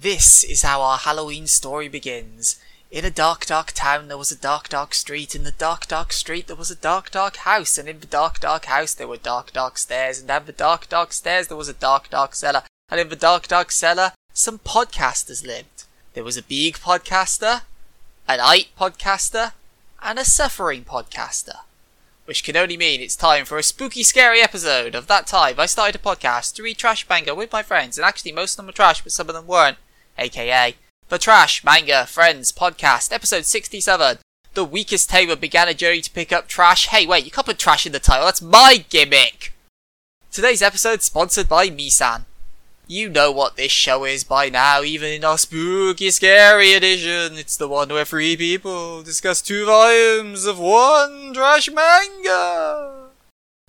This is how our Halloween story begins. In a dark, dark town, there was a dark, dark street. In the dark, dark street, there was a dark, dark house. And in the dark, dark house, there were dark, dark stairs. And down the dark, dark stairs, there was a dark, dark cellar. And in the dark, dark cellar, some podcasters lived. There was a big podcaster, an eight podcaster, and a suffering podcaster. Which can only mean it's time for a spooky, scary episode of that time I started a podcast to read Trash manga with my friends, and actually most of them were trash, but some of them weren't. AKA, The Trash Manga Friends Podcast, episode 67. The weakest tamer began a journey to pick up trash. Hey, wait, you can't put trash in the title, that's my gimmick! Today's episode sponsored by Misan. You know what this show is by now, even in our spooky, scary edition. It's the one where three people discuss two volumes of one trash manga.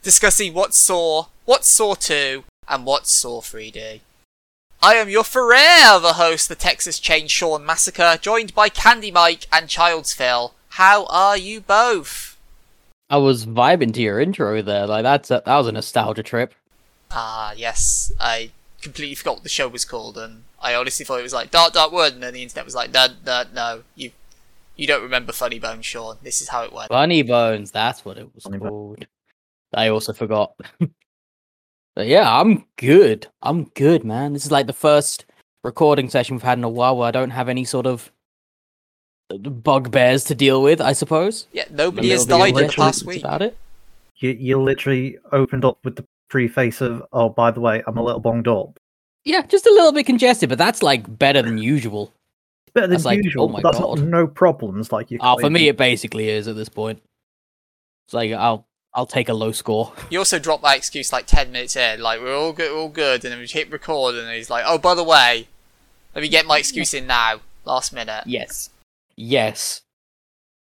Discussing what Saw, what Saw 2, and what Saw 3D. I am your forever host, the Texas Chainsaw Massacre, joined by Candy Mike and Child's Phil. How are you both? I was vibing to your intro there. Like that's a, that was a nostalgia trip. Ah, yes. I completely forgot what the show was called, and I honestly thought it was like Dark Dark Wood, and then the internet was like, no, no, no, you, you don't remember Funny Bones, Sean. This is how it went. Funny Bones, that's what it was Funny Bone. called. I also forgot. but yeah, I'm good. I'm good, man. This is like the first recording session we've had in a while where I don't have any sort of uh, bugbears to deal with. I suppose. Yeah, nobody has died in the literally- past That's week. about it. You you literally opened up with the preface of, oh, by the way, I'm a little bonged up. Yeah, just a little bit congested, but that's like better than usual. It's better than That's like, usual. oh my that's God. not no problems like you. Oh, for me, it basically is at this point. It's like I'll I'll take a low score. You also dropped that excuse like ten minutes in, like we're all good, we're all good, and then we hit record, and he's like, "Oh, by the way, let me get my excuse in now, last minute." Yes. Yes.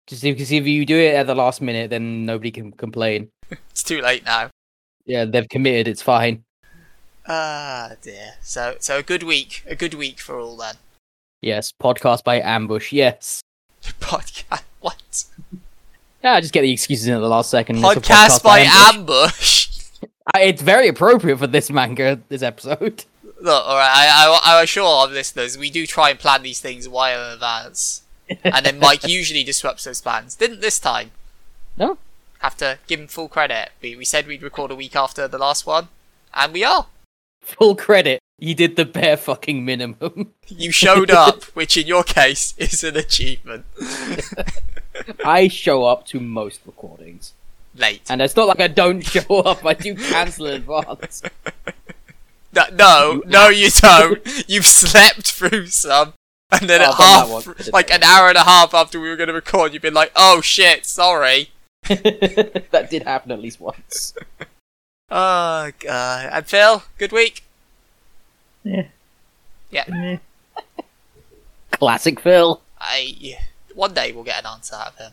Just because if you do it at the last minute, then nobody can complain. It's too late now. Yeah, they've committed. It's fine. Ah dear. So, so a good week, a good week for all then. Yes. Podcast by ambush. Yes. Podcast. What? Yeah, I just get the excuses in at the last second. A Podcast by ambush. ambush. Uh, It's very appropriate for this manga, this episode. Look, alright, I, I, I assure our listeners, we do try and plan these things well in advance. And then Mike usually disrupts those plans. Didn't this time. No. Have to give him full credit. We, we said we'd record a week after the last one, and we are. Full credit. You did the bare fucking minimum. You showed up, which in your case is an achievement. I show up to most recordings. Late. And it's not like I don't show up, I do cancel in advance. No, no, You no, you don't. You've slept through some, and then Oh, at I've done that half, like an hour and a half after we were going to record, you've been like, "Oh shit, sorry." that did happen at least once. Oh god. And Phil, good week. Yeah. Yeah. Classic Phil. I one day we'll get an answer out of him.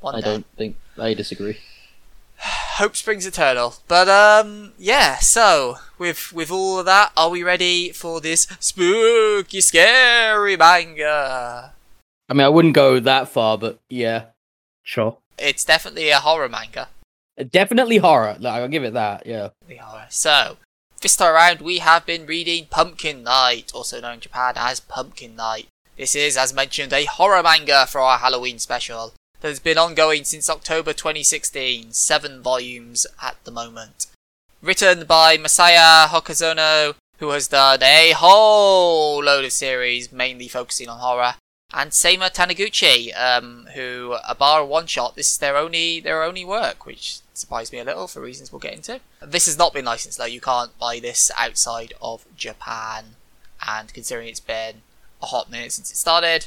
One I day. don't think I disagree. Hope springs eternal. But um, yeah. So with with all of that, are we ready for this spooky, scary manga? I mean, I wouldn't go that far, but yeah, Sure. It's definitely a horror manga. definitely horror. Like, I'll give it that. Yeah. The horror. So this time around, we have been reading Pumpkin Night, also known in Japan as Pumpkin Night. This is, as mentioned, a horror manga for our Halloween special that has been ongoing since October 2016, seven volumes at the moment. Written by Masaya Hokazono, who has done a whole load of series, mainly focusing on horror, and Seima Taniguchi, um, who a bar one shot. This is their only their only work, which surprised me a little for reasons we'll get into. This has not been licensed though. You can't buy this outside of Japan, and considering it's been a hot minute since it started,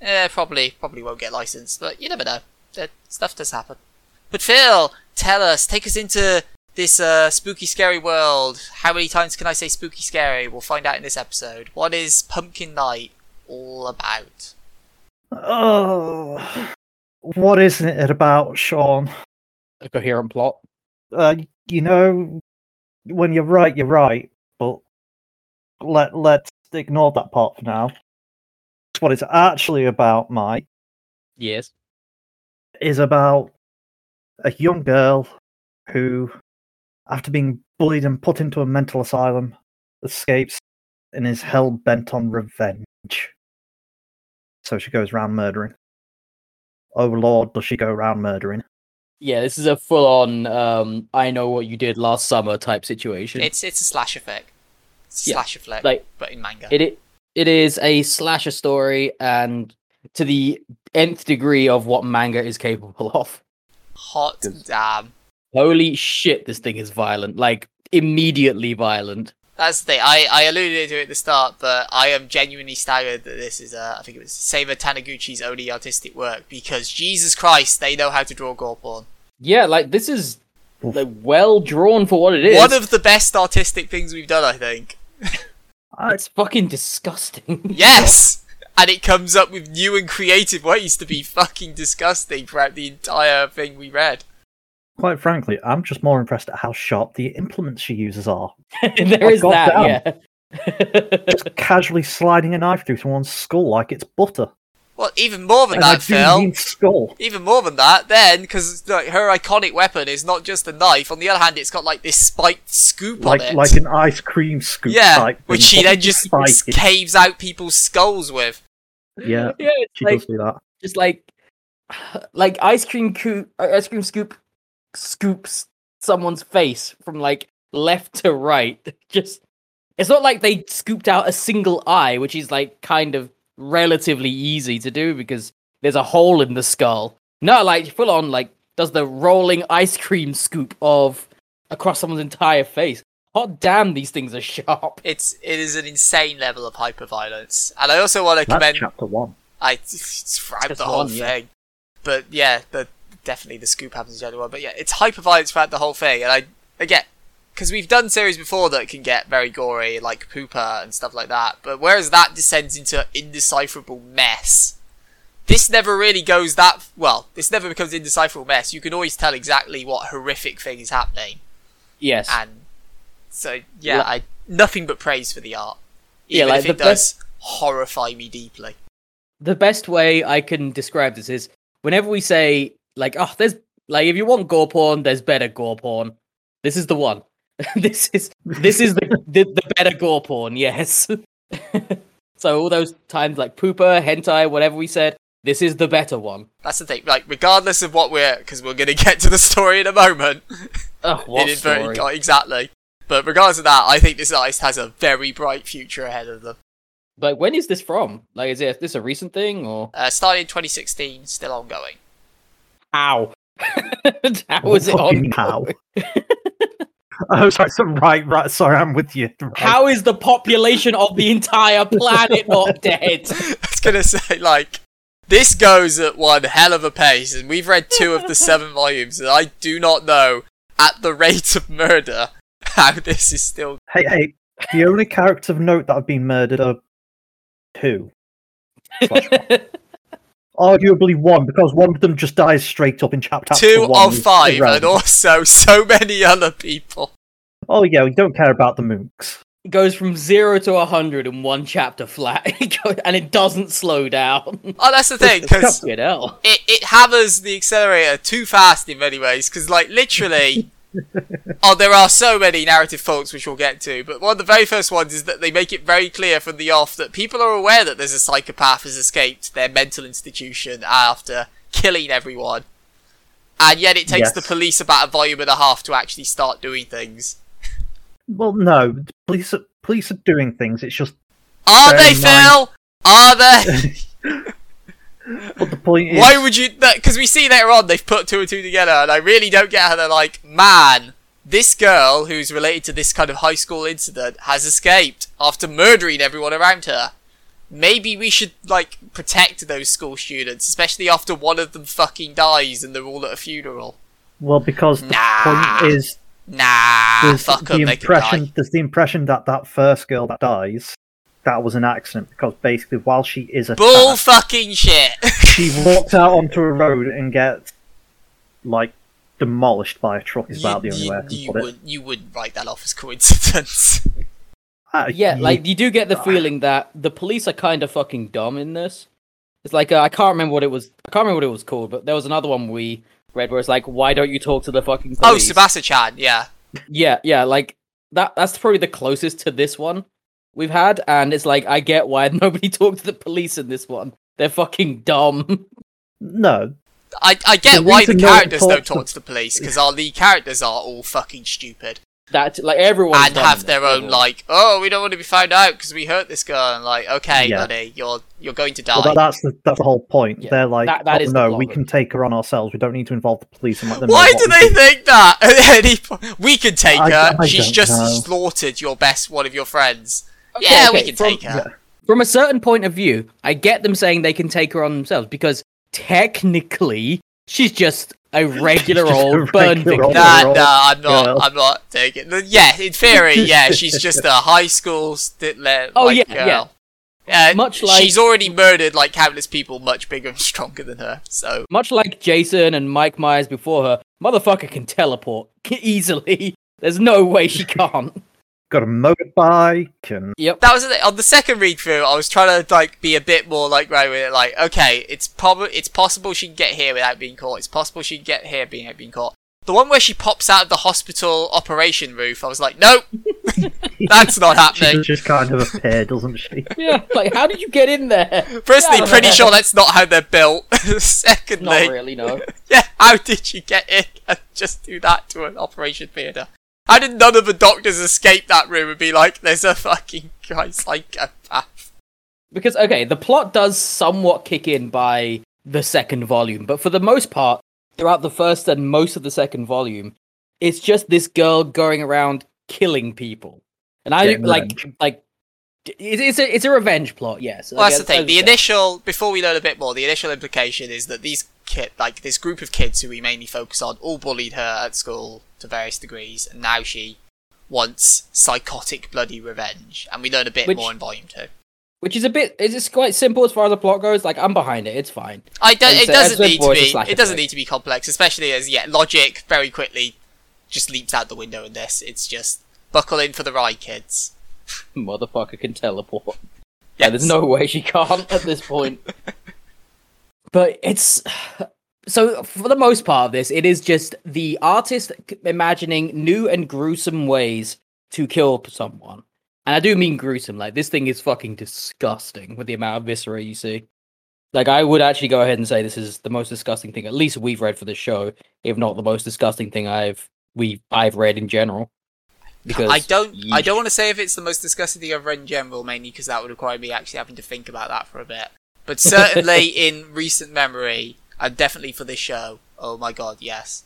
eh, probably probably won't get licensed. But you never know. That stuff does happen. But Phil, tell us, take us into this uh, spooky, scary world. How many times can I say spooky, scary? We'll find out in this episode. What is Pumpkin Night all about? Oh, what isn't it about, Sean? A coherent plot. Uh, you know, when you're right, you're right. But let let's ignore that part for now. What it's actually about, Mike, Yes. is about a young girl who, after being bullied and put into a mental asylum, escapes and is hell bent on revenge. So she goes around murdering. Oh lord, does she go around murdering? Yeah, this is a full-on um, "I know what you did last summer" type situation. It's it's a slasher flick. It's a Yeah, slasher flick, like, but in manga. It i- it is a slasher story, and to the nth degree of what manga is capable of. Hot damn. Holy shit, this thing is violent! Like immediately violent. That's the thing. I, I alluded to it at the start, but I am genuinely staggered that this is, uh, I think it was Seima Taniguchi's only artistic work because Jesus Christ, they know how to draw gore porn. Yeah, like this is like well drawn for what it is. One of the best artistic things we've done, I think. I, It's fucking disgusting. Yes! And it comes up with new and creative ways to be fucking disgusting throughout the entire thing we read. quite frankly, I'm just more impressed at how sharp the implements she uses are. there is God that, damn. yeah. Just casually sliding a knife through someone's skull like it's butter. Well, even more than And that, Phil. skull. Even more than that, then, because like, her iconic weapon is not just a knife. On the other hand, it's got like this spiked scoop Like on it. like an ice cream scoop yeah, type. which thing, she then just spiky. caves out people's skulls with. Yeah, yeah, it's she like does do that. just like like ice cream coo- uh, ice cream scoop scoops someone's face from like left to right. Just it's not like they scooped out a single eye, which is like kind of relatively easy to do because there's a hole in the skull. No, like full on like does the rolling ice cream scoop of across someone's entire face. Hot damn, these things are sharp. It's it is an insane level of hyperviolence, and I also want to That's commend. chapter one. I described the whole one, yeah. thing, but yeah, the definitely the scoop happens in the other one. But yeah, it's hyperviolence throughout the whole thing, and I again because we've done series before that can get very gory, like Pupa and stuff like that. But whereas that descends into indecipherable mess, this never really goes that well. This never becomes indecipherable mess. You can always tell exactly what horrific thing is happening, Yes. and so yeah, Like- I nothing but praise for the art. Yeah, like if it does horrify me deeply. the best way I can describe this is whenever we say like, oh, there's like if you want gore porn, there's better gore porn. This is the one. this is this is the, the the better gore porn. Yes. so all those times like Pupa, hentai, whatever we said, this is the better one. That's the thing. Like, regardless of what we're, because we're going to get to the story in a moment. Oh, what Inadvertent- story? exactly. But regardless of that, I think this artist has a very bright future ahead of them. But when is this from? Like is it this a recent thing or Uh, started in 2016, still ongoing. how? how was it on? Fucking how? oh, sorry, so, right, right. Sorry, I'm with you. Right. How is the population of the entire planet not dead? I was going to say, like, this goes at one hell of a pace, and we've read two of the seven volumes, and I do not know, at the rate of murder, how this is still. Hey, hey. The only characters of note that have been murdered are two. Arguably one, because one of them just dies straight up in chapter Two one. of is five, and also so many other people. Oh yeah, we don't care about the mooks. It goes from zero to a hundred in one chapter flat, and it doesn't slow down. Oh, that's the thing, because hell. it, it hammers the accelerator too fast in many ways because like literally oh there are so many narrative faults which we'll get to but one of the very first ones is that they make it very clear from the off that people are aware that there's a psychopath has escaped their mental institution after killing everyone. And yet it takes the police about a volume and a half to actually start doing things. Well, no, the police are, police are doing things. It's just, are they phil? are they but the point is, Why would you? Because we see later on they've put two and two together, and I really don't get how they're like, man, this girl who's related to this kind of high school incident has escaped after murdering everyone around her. Maybe we should like protect those school students, especially after one of them fucking dies and they're all at a funeral. well, because the Nah. point is, Nah, there's fuck the up, they can die. impression, there's the impression that that first girl that dies, that was an accident because basically while she is a Bull fucking shit. she walks out onto a road and gets like demolished by a truck. Is about the only you, way I can you put it. would you wouldn't write that off as coincidence. Ah, Yeah, you- like you do get the feeling that the police are kind of fucking dumb in this. It's like uh, I can't remember what it was. I can't remember what it was called, but there was another one we read where it's like, "Why don't you talk to the fucking oh, police?" Sebasta-chan, yeah. Yeah, yeah, like that. That's probably the closest to this one, we've had, and it's like I get why nobody talked to the police in this one. They're fucking dumb. No, I, I get The why the reason no one characters don't to- talk to the police because our lead characters are all fucking stupid That like everyone and have their own like, oh, we don't want to be found out because we hurt this girl. And like, okay, Yeah. buddy, you're you're going to die. well, that, that's the that's the whole point. Yeah, They're like, that- that oh, is no, we of can take her on ourselves. We don't need to involve the police and let them. Why do they we think that? At any point, we can take I- her. I She's just know. slaughtered your best one of your friends. Okay, yeah, okay, we can from- take her. From a certain point of view, I get them saying they can take her on themselves because technically she's just a regular just a old burn regular victim. old- Nah, Overall, nah, I'm not. girl. I'm not taking. Yeah, in theory, yeah, she's just a high school st- le- Oh, like, yeah, girl. Yeah, Much like- she's already murdered like countless people, much bigger and stronger than her. So Much like Jason and Mike Myers before her, motherfucker can teleport easily. There's no way she can't. Got a motorbike and yep. that was the on the second read through. I was trying to like be a bit more like right with it. Like, okay, it's probably it's possible she can get here without being caught. It's possible she can get here being being caught. The one where she pops out of the hospital operation roof, I was like, nope, that's not she happening. does just kind of appear, doesn't she? Yeah, like how did you get in there? Firstly, Yeah. pretty sure that's not how they're built. secondly Not Secondly, really, no. yeah, how did you get in and just do that to an operation theatre? How did none of the doctors escape that room and be like, there's a fucking guy psychopath? Because okay, the plot does somewhat kick in by the second volume, but for the most part, throughout the first and most of the second volume, it's just this girl going around killing people. And I Getting like revenge. like it's a it's a revenge plot, yes. Well, that's the thing. The initial, before we learn a bit more, the initial implication is that these kid, like this group of kids who we mainly focus on, all bullied her at school to various degrees, and now she wants psychotic bloody revenge. And we learn a bit Which- more in volume two. which is a bit it's quite simple as far as the plot goes. Like I'm behind it, it's fine. I don't, it doesn't need to be. It doesn't need to be complex, especially as yeah, logic very quickly just leaps out the window in this. It's just buckle in for the ride, kids. Motherfucker can teleport. Yeah, there's no way she can't at this point. but it's so for the most part of this, it is just the artist imagining new and gruesome ways to kill someone. And I do mean gruesome. Like this thing is fucking disgusting with the amount of viscera you see. Like I would actually go ahead and say this is the most disgusting thing, at least we've read for the show, if not the most disgusting thing I've we I've read in general. Because I don't. I don't want to say if it's the most disgusting thing I've read in general, mainly because that would require me actually having to think about that for a bit. But certainly in recent memory, and definitely for this show. Oh my god, yes.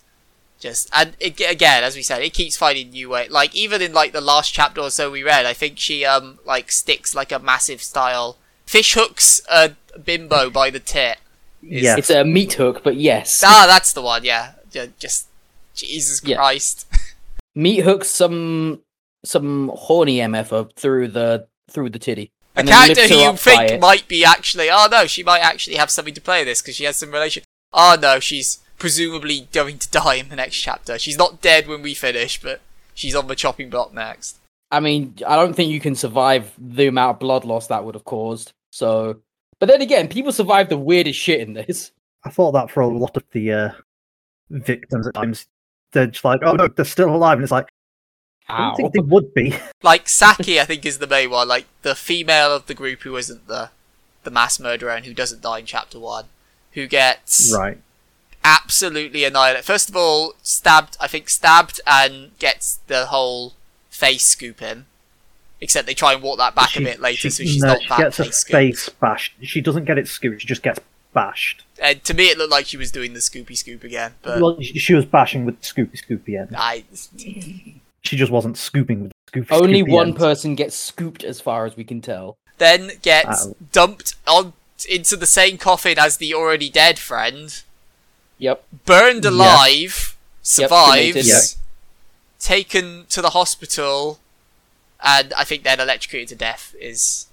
Just and it, again, as we said, it keeps finding new way. Like even in like the last chapter or so we read, I think she um like sticks like a massive style fish hooks a bimbo by the tit. Is- Yeah. It's a meat hook, but yes. Ah, that's the one. Yeah, just Jesus Yeah. Christ. meat hooks some some horny MF up through the through the titty. A character who you think might be actually, oh no, she might actually have something to play with this because she has some relation. Oh no, she's presumably going to die in the next chapter. She's not dead when we finish, but she's on the chopping block next. I mean, I don't think you can survive the amount of blood loss that would have caused. So, but then again, people survive the weirdest shit in this. I thought that for a lot of the uh, victims at times. They're just like, oh look, they're still alive, and it's like, I don't think they would be. Like Saki, I think is the main one, like the female of the group who isn't the the mass murderer and who doesn't die in chapter one, who gets right. absolutely annihilated. First of all, stabbed, I think stabbed and gets the whole face scoop in. Except they try and walk that back She- a bit later, she- so she's no, not she that gets her face scooped. face bashed. She doesn't get it scooped. She just gets bashed. And to me, it looked like she was doing the scoopy scoop again, but well, she she was bashing with the scoopy scoopy end. I She just wasn't scooping with the scoopy. Only scoopy one end. person gets scooped, as far as we can tell. then gets Ow. Uh, dumped on into the same coffin as the already dead friend, Yep. burned Yeah. alive, survives, cremated. Yeah. taken to the hospital, and I think then electrocuted to death is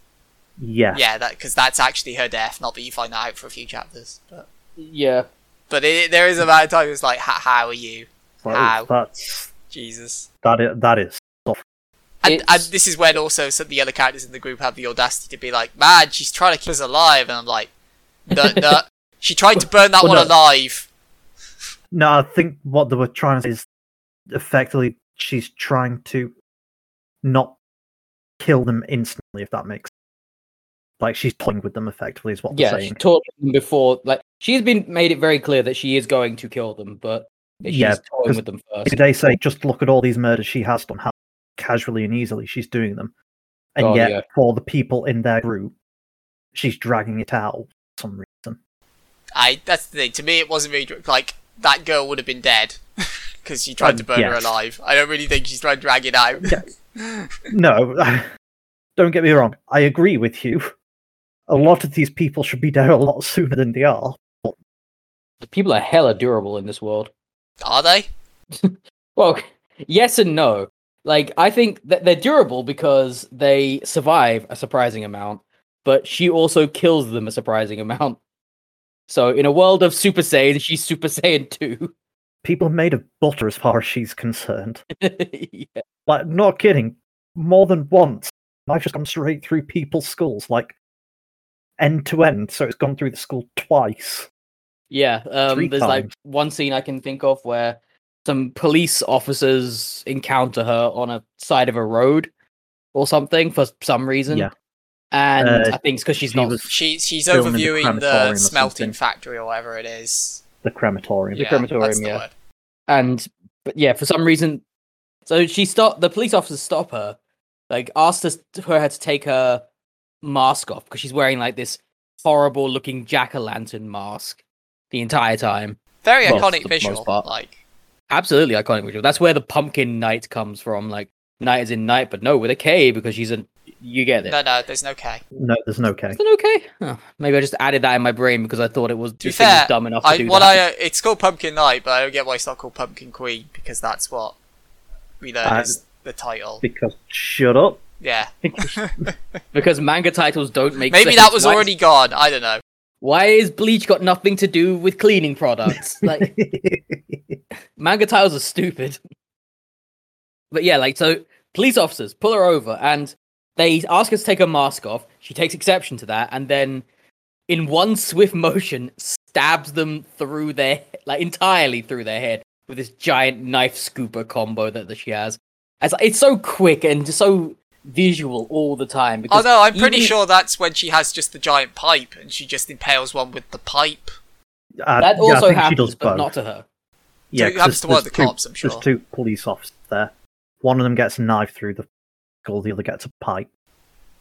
Yeah. yeah that because that's actually her death. Not that you find that out for a few chapters, but Yeah. but it, there is a amount of time it's like how are you, Well, How? That's Jesus. that is that is. And, and this is when also some of the other characters in the group have the audacity to be like, "Man, she's trying to keep us alive," and I'm like, "No, no." She tried to burn that Well, one no. alive. No, I think what they were trying to say is effectively she's trying to not kill them instantly if that makes like she's toying with them effectively is what Yeah, they're she saying. taught them before. Like she's been made it very clear that she is going to kill them, but she's Yeah, toying 'cause with them first. They say just look at all these murders she has done, how casually and easily she's doing them, and Oh, yet yeah. for the people in their group, she's dragging it out for some reason. I that's the thing. To me, it wasn't really dr- like that girl would have been dead because she tried Um, to burn her alive. I don't really think she's trying to drag it out. Yeah. No, don't get me wrong. I agree with you. A lot of these people should be dead a lot sooner than they are. The people are hella durable in this world. Are they? Well, yes and no. Like I think that they're durable because they survive a surprising amount, but she also kills them a surprising amount. So in a world of Super Saiyan, she's Super Saiyan 2. People are made of butter as far as she's concerned. yeah. Like, not kidding. More than once, I've just gone straight through people's skulls, like end to end. So it's gone through the skull twice. Yeah, um, there's like one scene I can think of where some police officers encounter her on a side of a road or something for some reason. Yeah. And Uh, I think it's because she's she not. was She she's Filming the overviewing the smelting something. factory or whatever it is. the crematorium. The Yeah, crematorium, that's the yeah. word. and but yeah, for some reason, so she stopped. The police officers stop her, like asked us for her to take her mask off because she's wearing like this horrible looking jack o' lantern mask the entire time. Very Well, iconic visual. Like Absolutely iconic visual. That's where the pumpkin knight comes from. Like night is in night, but no, with a K because she's a. You get it. no, no, there's no K. No, there's no K. Is it okay? Oh, maybe I just added that in my brain because I thought it was. To be this thing was fair, dumb enough to I do what that. I uh, it's called Pumpkin Knight, but I don't get why it's not called Pumpkin Queen because that's what we learned Uh, is the title. Because shut up. Yeah, because manga titles don't make. maybe sense. that was Why- already gone. I don't know. Why is Bleach got nothing to do with cleaning products? Like manga titles are stupid. But yeah, like so police officers pull her over and they ask her to take her mask off. She takes exception to that and then in one swift motion stabs them through their like entirely through their head with this giant knife scooper combo that, that she has. It's, it's so quick and just so visual all the time Oh because no, I'm pretty even- sure that's when she has just the giant pipe and she just impales one with the pipe. Uh, that also think she happens but both. not to her. Yeah, it 'cause happens to one of the two- cops, I'm sure. There's two police officers there. One of them gets a knife through the skull, the other gets a pipe.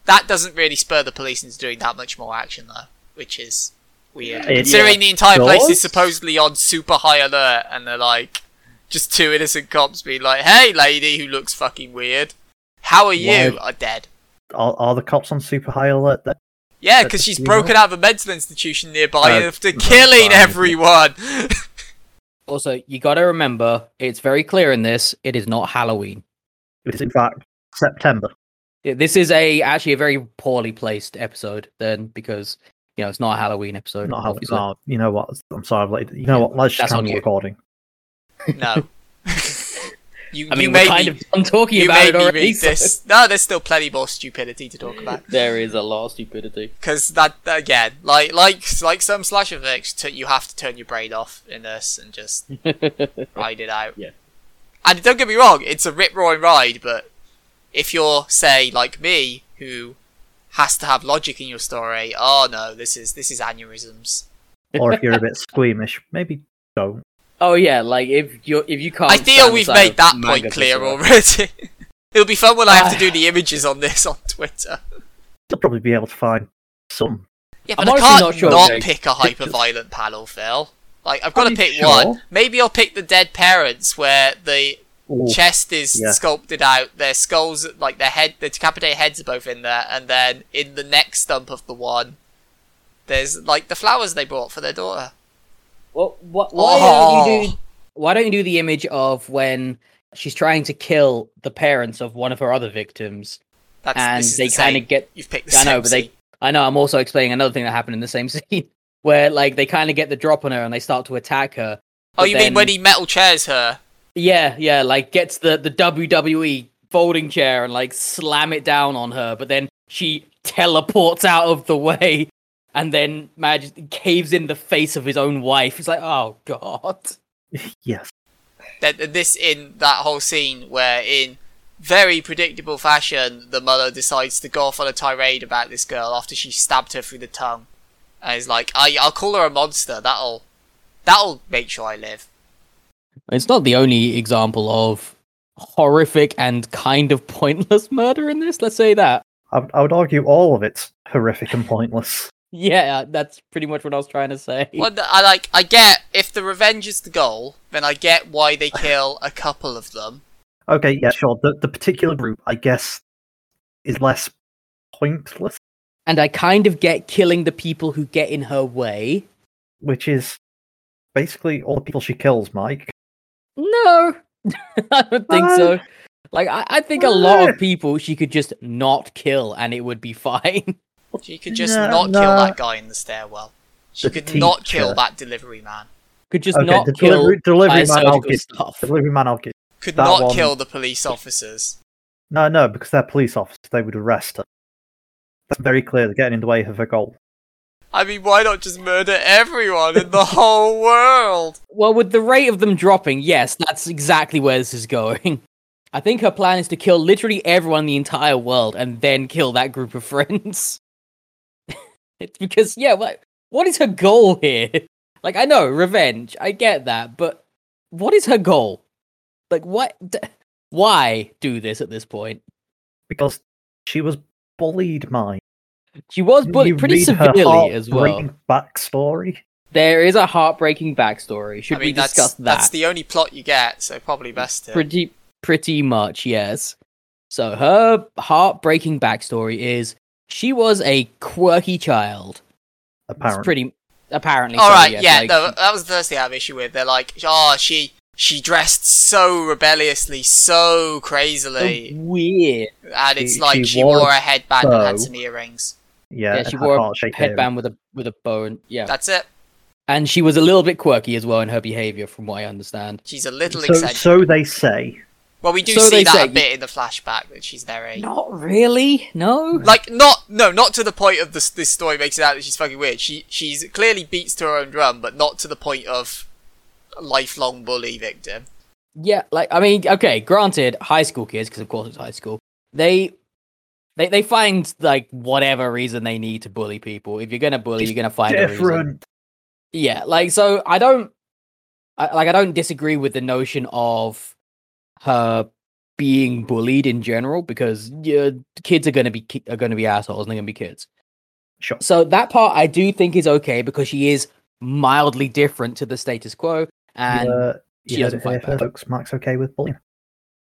That doesn't really spur the police into doing that much more action though, which is weird. It Considering the entire place is supposedly on super high alert and they're like just two innocent cops being like, Hey lady who looks fucking weird. How are you? Why- Are dead. Are, are the cops on super high alert then? Yeah, because she's funeral? broken out of a mental institution nearby Uh, after killing fine. everyone. Also, you got to remember, it's very clear in this, it is not Halloween. It's in fact September. I- This is a actually a very poorly placed episode then because you know it's not a Halloween episode. Not how obviously. oh, You know what? I'm sorry, I've late. You know what? Let's just That's on cancel recording. no. you, I mean, made we're kind me, of done talking you about made it already. read so- this. No, there's still plenty more stupidity to talk about. There is a lot of stupidity. because that again, like like like some slasher flicks, t- you have to turn your brain off in this and just ride it out. Yeah. And don't get me wrong, it's a rip roaring ride, but if you're say like me, who has to have logic in your story, oh no, this is this is aneurysms. or if you're a bit squeamish, maybe don't. Oh yeah, like if you if you can't. I feel we've made that point clear already. It'll be fun when I have to Ah. do the images on this on Twitter. You'll probably be able to find some. Yeah, I'm but I can't not sure, not pick a hyper violent panel, Phil. Like I've got Are to pick sure? one. Maybe I'll pick the dead parents, where the Ooh, chest is yeah. sculpted out, their skulls, like their head, the decapitated heads are both in there, and then in the next stump of the one, there's like the flowers they brought for their daughter. Well, wh- why don't you Oh. do? Why don't you do the image of when she's trying to kill the parents of one of her other victims, That's and they the kind of get You've picked the I know, but they. I know. I'm also explaining another thing that happened in the same scene, where like they kind of get the drop on her and they start to attack her. Oh, you mean when he metal chairs her? Yeah, yeah, like gets the the WWE folding chair and like slam it down on her, but then she teleports out of the way and then manages caves in the face of his own wife. It's like, oh god. yes. That this in that whole scene where in very predictable fashion, the mother decides to go off on a tirade about this girl after she stabbed her through the tongue. And is like, I, I'll call her a monster. That'll, that'll make sure I live. It's not the only example of horrific and kind of pointless murder in this. Let's say that. I would argue all of it's horrific and pointless. Yeah, that's pretty much what I was trying to say. Well, I like, I get if the revenge is the goal, then I get why they kill a couple of them. Okay, yeah, sure. The the particular group, I guess, is less pointless, And I kind of get killing the people who get in her way. which is basically all the people she kills, Mike. No, I don't think Uh, so. Like, I, I think a lot uh. of people she could just not kill and it would be fine. She could just No, not kill that guy in the stairwell. She The could not kill that delivery man. Could just okay, not the kill delivery, delivery man, I'll surgical give. stuff. Delivery man, I'll give. Could That not one- kill the police officers. No, no, because they're police officers. They would arrest her. That's very clear. They're getting in the way of her goal. I mean, why not just murder everyone in the whole world? Well, with the rate of them dropping, yes, that's exactly where this is going. I think her plan is to kill literally everyone in the entire world and then kill that group of friends. It's because, yeah, what, what is her goal here? Like, I know, revenge, I get that, but what is her goal? Like, what? D- why do this at this point? Because she was bullied, Mike. She was You bullied pretty read her severely as well. Backstory. There is a heartbreaking backstory. Should I mean, we that's, discuss that? that's the only plot you get, so probably best to. Pretty, pretty much, yes. So her heartbreaking backstory is she was a quirky child. It's Apparently, pretty apparently. All so, right, yes, yeah, like, no, that was the first thing I have issue with. They're like, oh, she she dressed so rebelliously, so so crazily, weird. and it's She- like she she, wore wore a headband and had some earrings. yeah, Yeah, she wore a heart-shaped Headband with a with a bow and yeah, That's it. and she was a little bit quirky as well in her behavior, from what I understand. She's a little. So, eccentric. so they say. Well, we do so see that say- a bit in the flashback that she's their age. Not really, no. Like not no, not to the point of this this story makes it out that she's fucking weird. She she's clearly beats to her own drum, but not to the point of lifelong bully victim. Yeah, like I mean, okay, granted, high school kids, because of course it's high school, they they they find like whatever reason they need to bully people. If you're gonna bully, She's you're gonna find a reason. Yeah, like so, I don't I, like I don't disagree with the notion of her being bullied in general because yeah, kids are gonna be ki- are gonna be assholes and they're gonna be kids. Sure. So that part I do think is okay because she is mildly different to the status quo, and uh, she you doesn't fight back. folks. Mike's okay with bullying.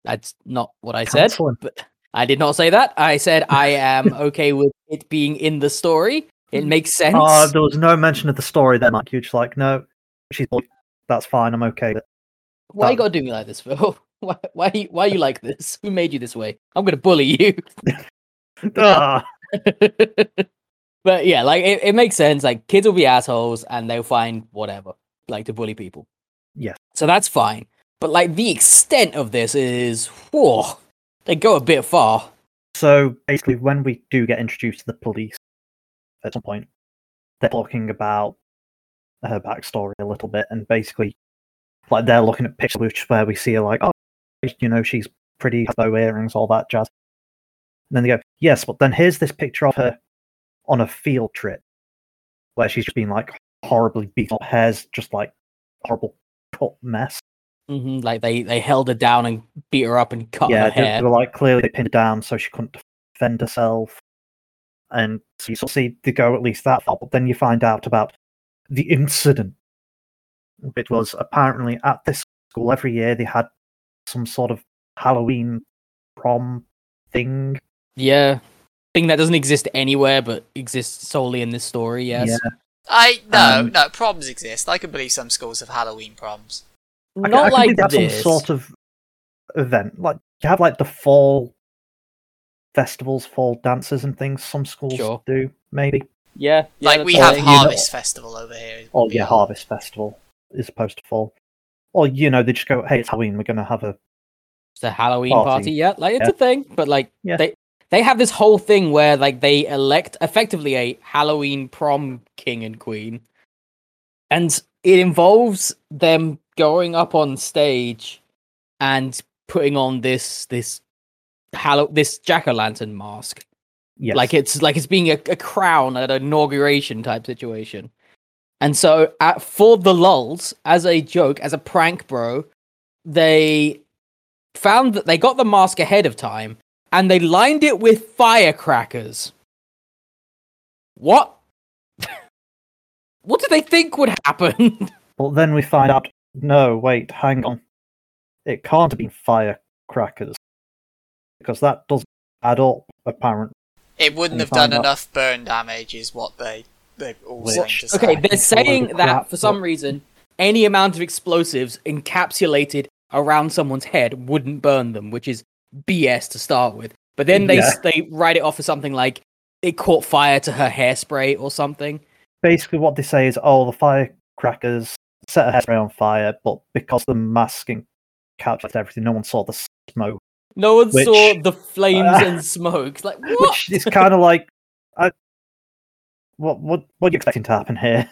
that's not what I said. Him. But I did not say that. I said I am okay with it being in the story. It makes sense. Uh, there was no mention of the story there, Mike. You're just like, no, she's bullied. That's fine. I'm okay. with it." why you that- gotta do me like this, Phil? Why, why, you- why you like this? Who made you this way? I'm gonna bully you. Ah, but yeah, like it, it makes sense. Like kids will be assholes and they'll find whatever, like to bully people. Yes. So that's fine. But like the extent of this is, whoa, they go a bit far. So basically, when we do get introduced to the police at some point, they're talking about her backstory a little bit, and basically, like they're looking at pictures where we see her like, oh, you know, she's pretty, has bow earrings, all that jazz. And then they go, yes, but then here's this picture of her on a field trip where she's just been like horribly beat up, hair's just like horrible cut mess. hmm Like they they held her down and beat her up and cut yeah, her they, hair. they were like clearly they pinned her down so she couldn't defend herself. And so you sort of see they go at least that far, but then you find out about the incident. It was apparently at this school every year they had some sort of Halloween prom thing. Yeah. Thing that doesn't exist anywhere but exists solely in this story, yes. Yeah. I no Um, no proms exist. I can believe some schools have Halloween proms. I can- Not I can like think they have this. some sort of event. Like you have like the fall festivals, fall dances and things. Some schools Sure. do, maybe. Yeah. yeah like we fine. have you know- Harvest Festival over here. Oh yeah, Harvest Festival is supposed to fall. Or you know, they just go, "Hey, it's Halloween. We're gonna have a It's a Halloween Party. party, yeah. Like it's Yeah. a thing, but like Yeah. they they have this whole thing where like they elect effectively a Halloween prom king and queen. And it involves them going up on stage and putting on this this Hallow this jack o' lantern mask. Yes. Like it's like it's being a, a crown at an inauguration type situation. And so at, for the lulls, as a joke, as a prank, bro, they found that they got the mask ahead of time and they lined it with firecrackers. What? what did they think would happen? Well, then we find out, no, wait, hang on. It can't have been firecrackers. Because that doesn't add up, apparently. It wouldn't have done out- enough burn damage, is what they they've all Which- seemed to say. okay, they're it's all over saying crap, that for some reason, any amount of explosives encapsulated around someone's head wouldn't burn them, which is BS to start with. But then they Yeah. they write it off as something like it caught fire to her hairspray or something. Basically, what they say is, oh, the firecrackers set her hairspray on fire, but because the masking captured everything, no one saw the smoke. No one Which- saw the flames Uh, and smoke. Like what? Which is kind of like, I, what, what, what are you expecting to happen here?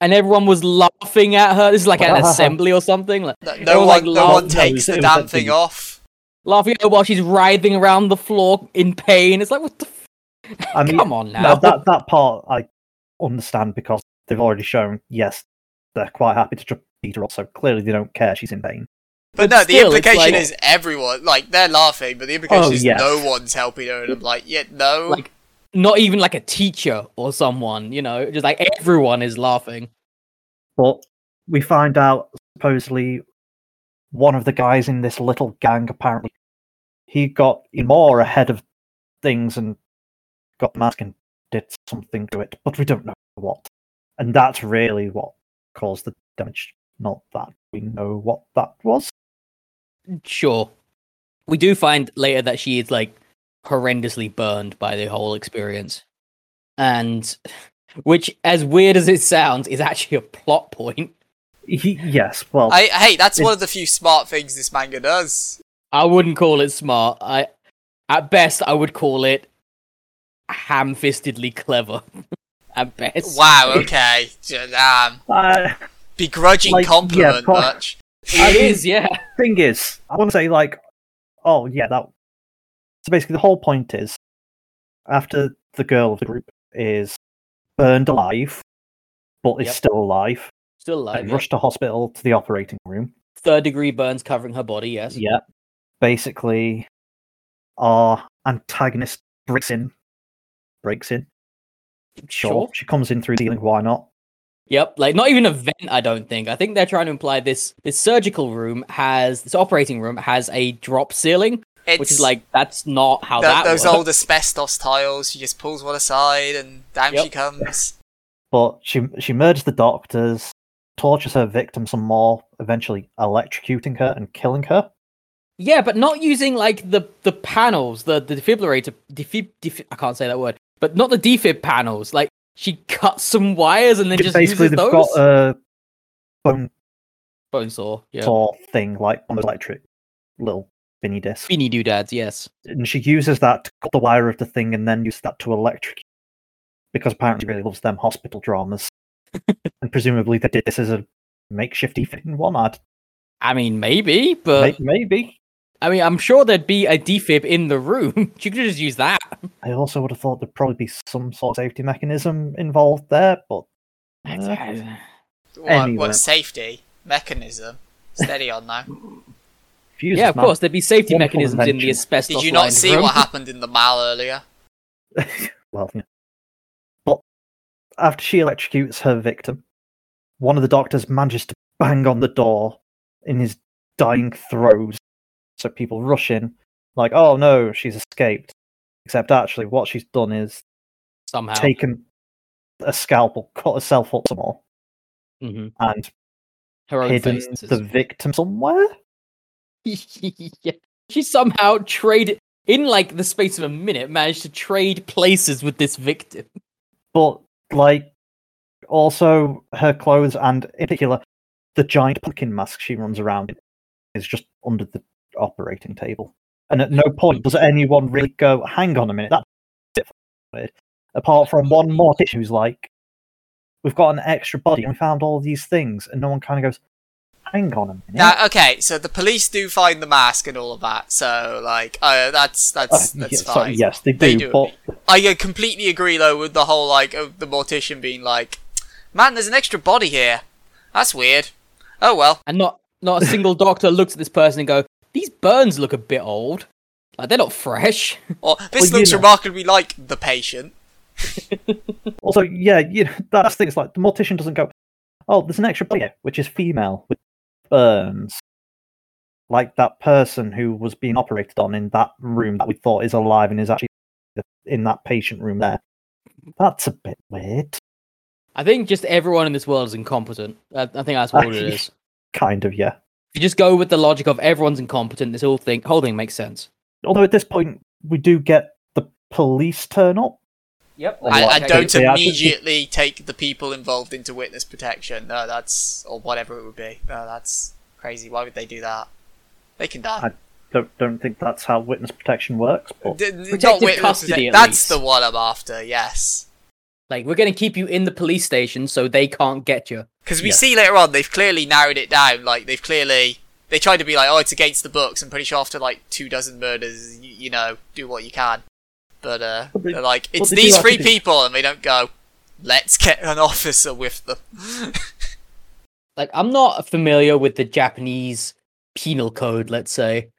and everyone was laughing at her. This is like an assembly or something. Like No, no one, like, no laugh- one takes it the damn that thing off. laughing at her while she's writhing around the floor in pain. It's like what the. F- I mean, Come on now. Now that that part I understand because they've already shown. Yes, they're quite happy to just beat her up. So clearly they don't care. She's in pain. But, But no, still, the implication like- is everyone, like, they're laughing, but the implication Oh, is yes. no one's helping her, and I'm like, yeah, no. Like- Not even like a teacher or someone, you know, just like everyone is laughing. But we find out supposedly one of the guys in this little gang apparently he got more ahead of things and got the mask and did something to it, but we don't know what. And that's really what caused the damage. Not that we know what that was. Sure. We do find later that she is like horrendously burned by the whole experience. And which, as weird as it sounds, is actually a plot point. He, yes, well, I, hey, that's one of the few smart things this manga does. I wouldn't call it smart. I at best I would call it ham-fistedly clever. at best. Wow, okay. Damn. uh, Begrudging Like, yeah, compliment, pro- much. I mean- is, yeah. thing is, I want to say like, oh yeah, that. So basically, the whole point is, after the girl of the group is burned alive, but is Yep. still alive, Still alive. and yeah. rushed to hospital to the operating room. Third degree burns covering her body, yes. Yeah, basically, our antagonist breaks in. Breaks in. Sure, Sure. she comes in through the ceiling. Why not? Yep, like not even a vent. I don't think. I think they're trying to imply this this surgical room has this operating room has a drop ceiling, It's which is like that's not how th- that those works. old asbestos tiles. She just pulls one aside, and down Yep. she comes. But she she murders the doctors, tortures her victim some more, eventually electrocuting her and killing her. Yeah, but not using like the the panels, the the defibrillator. Defib, defib, I can't say that word, but not the defib panels. Like she cuts some wires and then just Basically, uses they've those. got a bone Bone saw, yeah. saw thing like on those electric little spinny disc, Beanie doodads, yes. and she uses that to cut the wire of the thing, and then uses that to electrocute. Because apparently, she really loves them hospital dramas, and presumably they did this as a makeshift defib one. I'd I mean, maybe, but may- maybe. I mean, I'm sure there'd be a defib in the room. she could just use that. I also would have thought there'd probably be some sort of safety mechanism involved there, but uh, What, Anyway. what safety mechanism? Steady on now. fuses, yeah, of man. course, there'd be safety Wonderful mechanisms in the invention. asbestos. Did you not lined see room. what happened in the mall earlier? well, yeah. But after she electrocutes her victim, one of the doctors manages to bang on the door in his dying throes. So people rush in, like, oh no, she's escaped. Except actually, what she's done is somehow? taken a scalpel, cut herself up some more, Mhm. and Her own hidden face. the victim somewhere. Yeah. She somehow traded in like the space of a minute, managed to trade places with this victim. But like, also her clothes and in particular, the giant pumpkin mask she runs around in is just under the operating table. And at no point does anyone really go, "Hang on a minute, that's weird." Apart from one mortician who's like, "We've got an extra body and we found all these things," and no one kind of goes, hang on a minute. Now, okay, so the police do find the mask and all of that, so like, uh, that's Uh, that's that's yeah, sorry, fine. yes, they do, They do. but I uh, completely agree though with the whole like of the mortician being like, "Man, there's an extra body here. That's weird." Oh well. And not not a single doctor looks at this person and go, "These burns look a bit old. Like they're not fresh." Or this Well, you looks know. remarkably like the patient. also, yeah, you know, that's the thing. It's like the mortician doesn't go, "Oh, there's an extra body here, which is female with burns." Like that person who was being operated on in that room that we thought is alive and is actually in that patient room there. That's a bit weird. I think just everyone in this world is incompetent. I, I think that's what it is. Kind of, yeah. If you just go with the logic of everyone's incompetent, this whole thing whole thing makes sense. Although at this point we do get the police turn up. Yep. I, I don't they actually- immediately take the people involved into witness protection. No, that's or whatever it would be. No, that's crazy. Why would they do that? They can die. I- Don't don't think that's how witness protection works. But D- not witness custody, prote- That's the one I'm after. Yes. Like we're gonna keep you in the police station so they can't get you. Because we Yeah. see later on, they've clearly narrowed it down. Like they've clearly they tried to be like, oh, it's against the books. I'm pretty sure after like two dozen murders, you, you know, do what you can. But uh, they- they're like, it's these have three do- people, and they don't go. Let's get an officer with them. Like I'm not familiar with the Japanese penal code, let's say,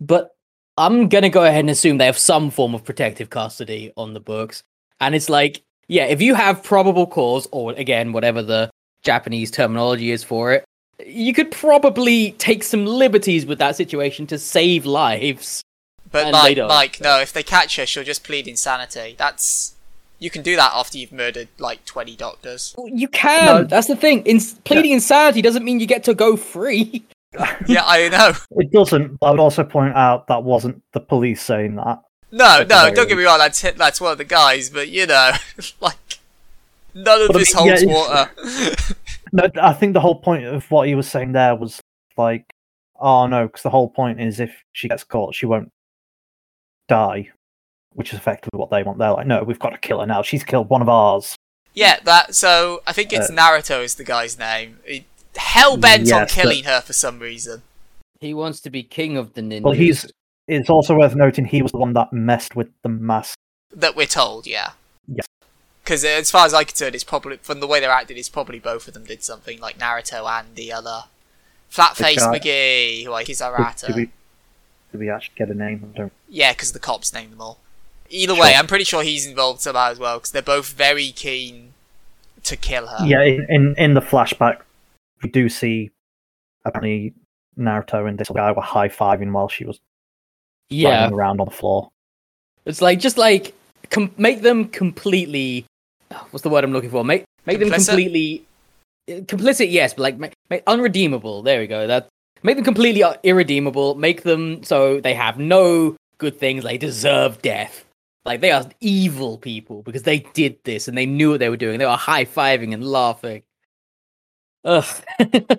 but I'm gonna go ahead and assume they have some form of protective custody on the books. And it's like, yeah, if you have probable cause, or again, whatever the Japanese terminology is for it, you could probably take some liberties with that situation to save lives. But And they Mike, Mike, so- no, if they catch her, she'll just plead insanity. That's you can do that after you've murdered like twenty doctors. Well, You can. No. That's the thing. In- pleading insanity doesn't mean you get to go free. yeah, I know. it doesn't. I would also point out that wasn't the police saying that. No, no, don't get me wrong. That's hit, that's one of the guys, but you know, like none of But I this mean, holds it's- water. No, I think the whole point of what he was saying there was like, oh no, because the whole point is if she gets caught, she won't die, which is effectively what they want. They're like, no, we've got to kill her now. She's killed one of ours. yeah, that. So I think it's Uh, Naruto is the guy's name. He, hell bent on Yes, but- killing her for some reason. He wants to be king of the ninjas. Well, he's. It's also worth noting he was the one that messed with the mask. That we're told, yeah. Yes. Because as far as I'm concerned, it's probably from the way they're acting, it's probably both of them did something like Naruto and the other flat face guy- McGee, who like is Did, Arata. did we? Actually get a name? I don't. Yeah, because the cops named them all. Either Sure. way, I'm pretty sure he's involved somehow as well, because they're both very keen to kill her. Yeah, in, in in the flashback, we do see apparently Naruto and this guy were high fiving while she was yeah. running around on the floor. It's like just like com- make them completely. What's the word I'm looking for? Make make them completely complicit. Yes, but like make, make unredeemable. There we go. That make them completely uh, irredeemable. Make them so they have no good things. They deserve death. Like they are evil people because they did this and they knew what they were doing. They were high fiving and laughing. Ugh.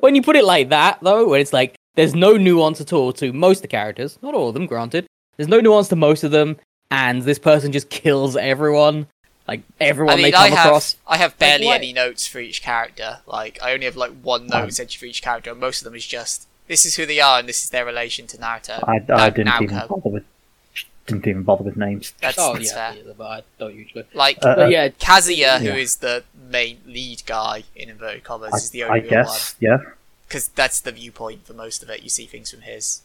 when you put it like that, though, when it's like there's no nuance at all to most of the characters, not all of them, granted. There's no nuance to most of them, and this person just kills everyone. Like everyone I mean, they I come have across. I have barely what? any notes for each character. Like I only have like one note essentially for each character, and most of them is just this is who they are and this is their relation to Naruto. I, No, didn't Naoko. even bother with didn't even bother with names. That's, oh that's yeah, fair. yeah, but I don't usually. Like Uh, But yeah, Kazuya, who yeah. is the main lead guy in inverted commas, I, is the I only real guess, yeah. because that's the viewpoint for most of it. You see things from his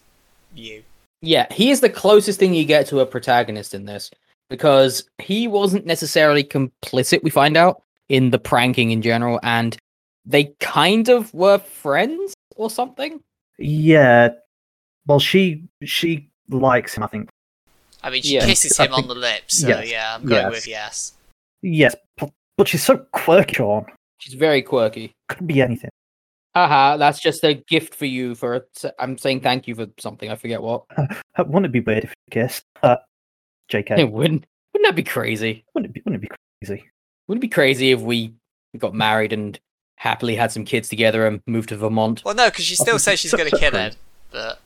view. Yeah, he is the closest thing you get to a protagonist in this because he wasn't necessarily complicit, we find out, in the pranking in general, and they kind of were friends or something. Yeah. Well, she she likes him. I think. I mean, she Yeah. kisses I him on the lips, so yes, yeah, I'm going yes. with yes. Yes, but, but she's so quirky, Sean. She's very quirky. Could be anything. Haha, that's just a gift for you for a t- I'm saying thank you for something, I forget what. Uh, Wouldn't it be weird if you kissed? Uh, Jk. It wouldn't wouldn't that be crazy? Wouldn't it be? Wouldn't it be crazy? Wouldn't it be crazy if we got married and happily had some kids together and moved to Vermont? Well, no, because she still says she's going to kill him, but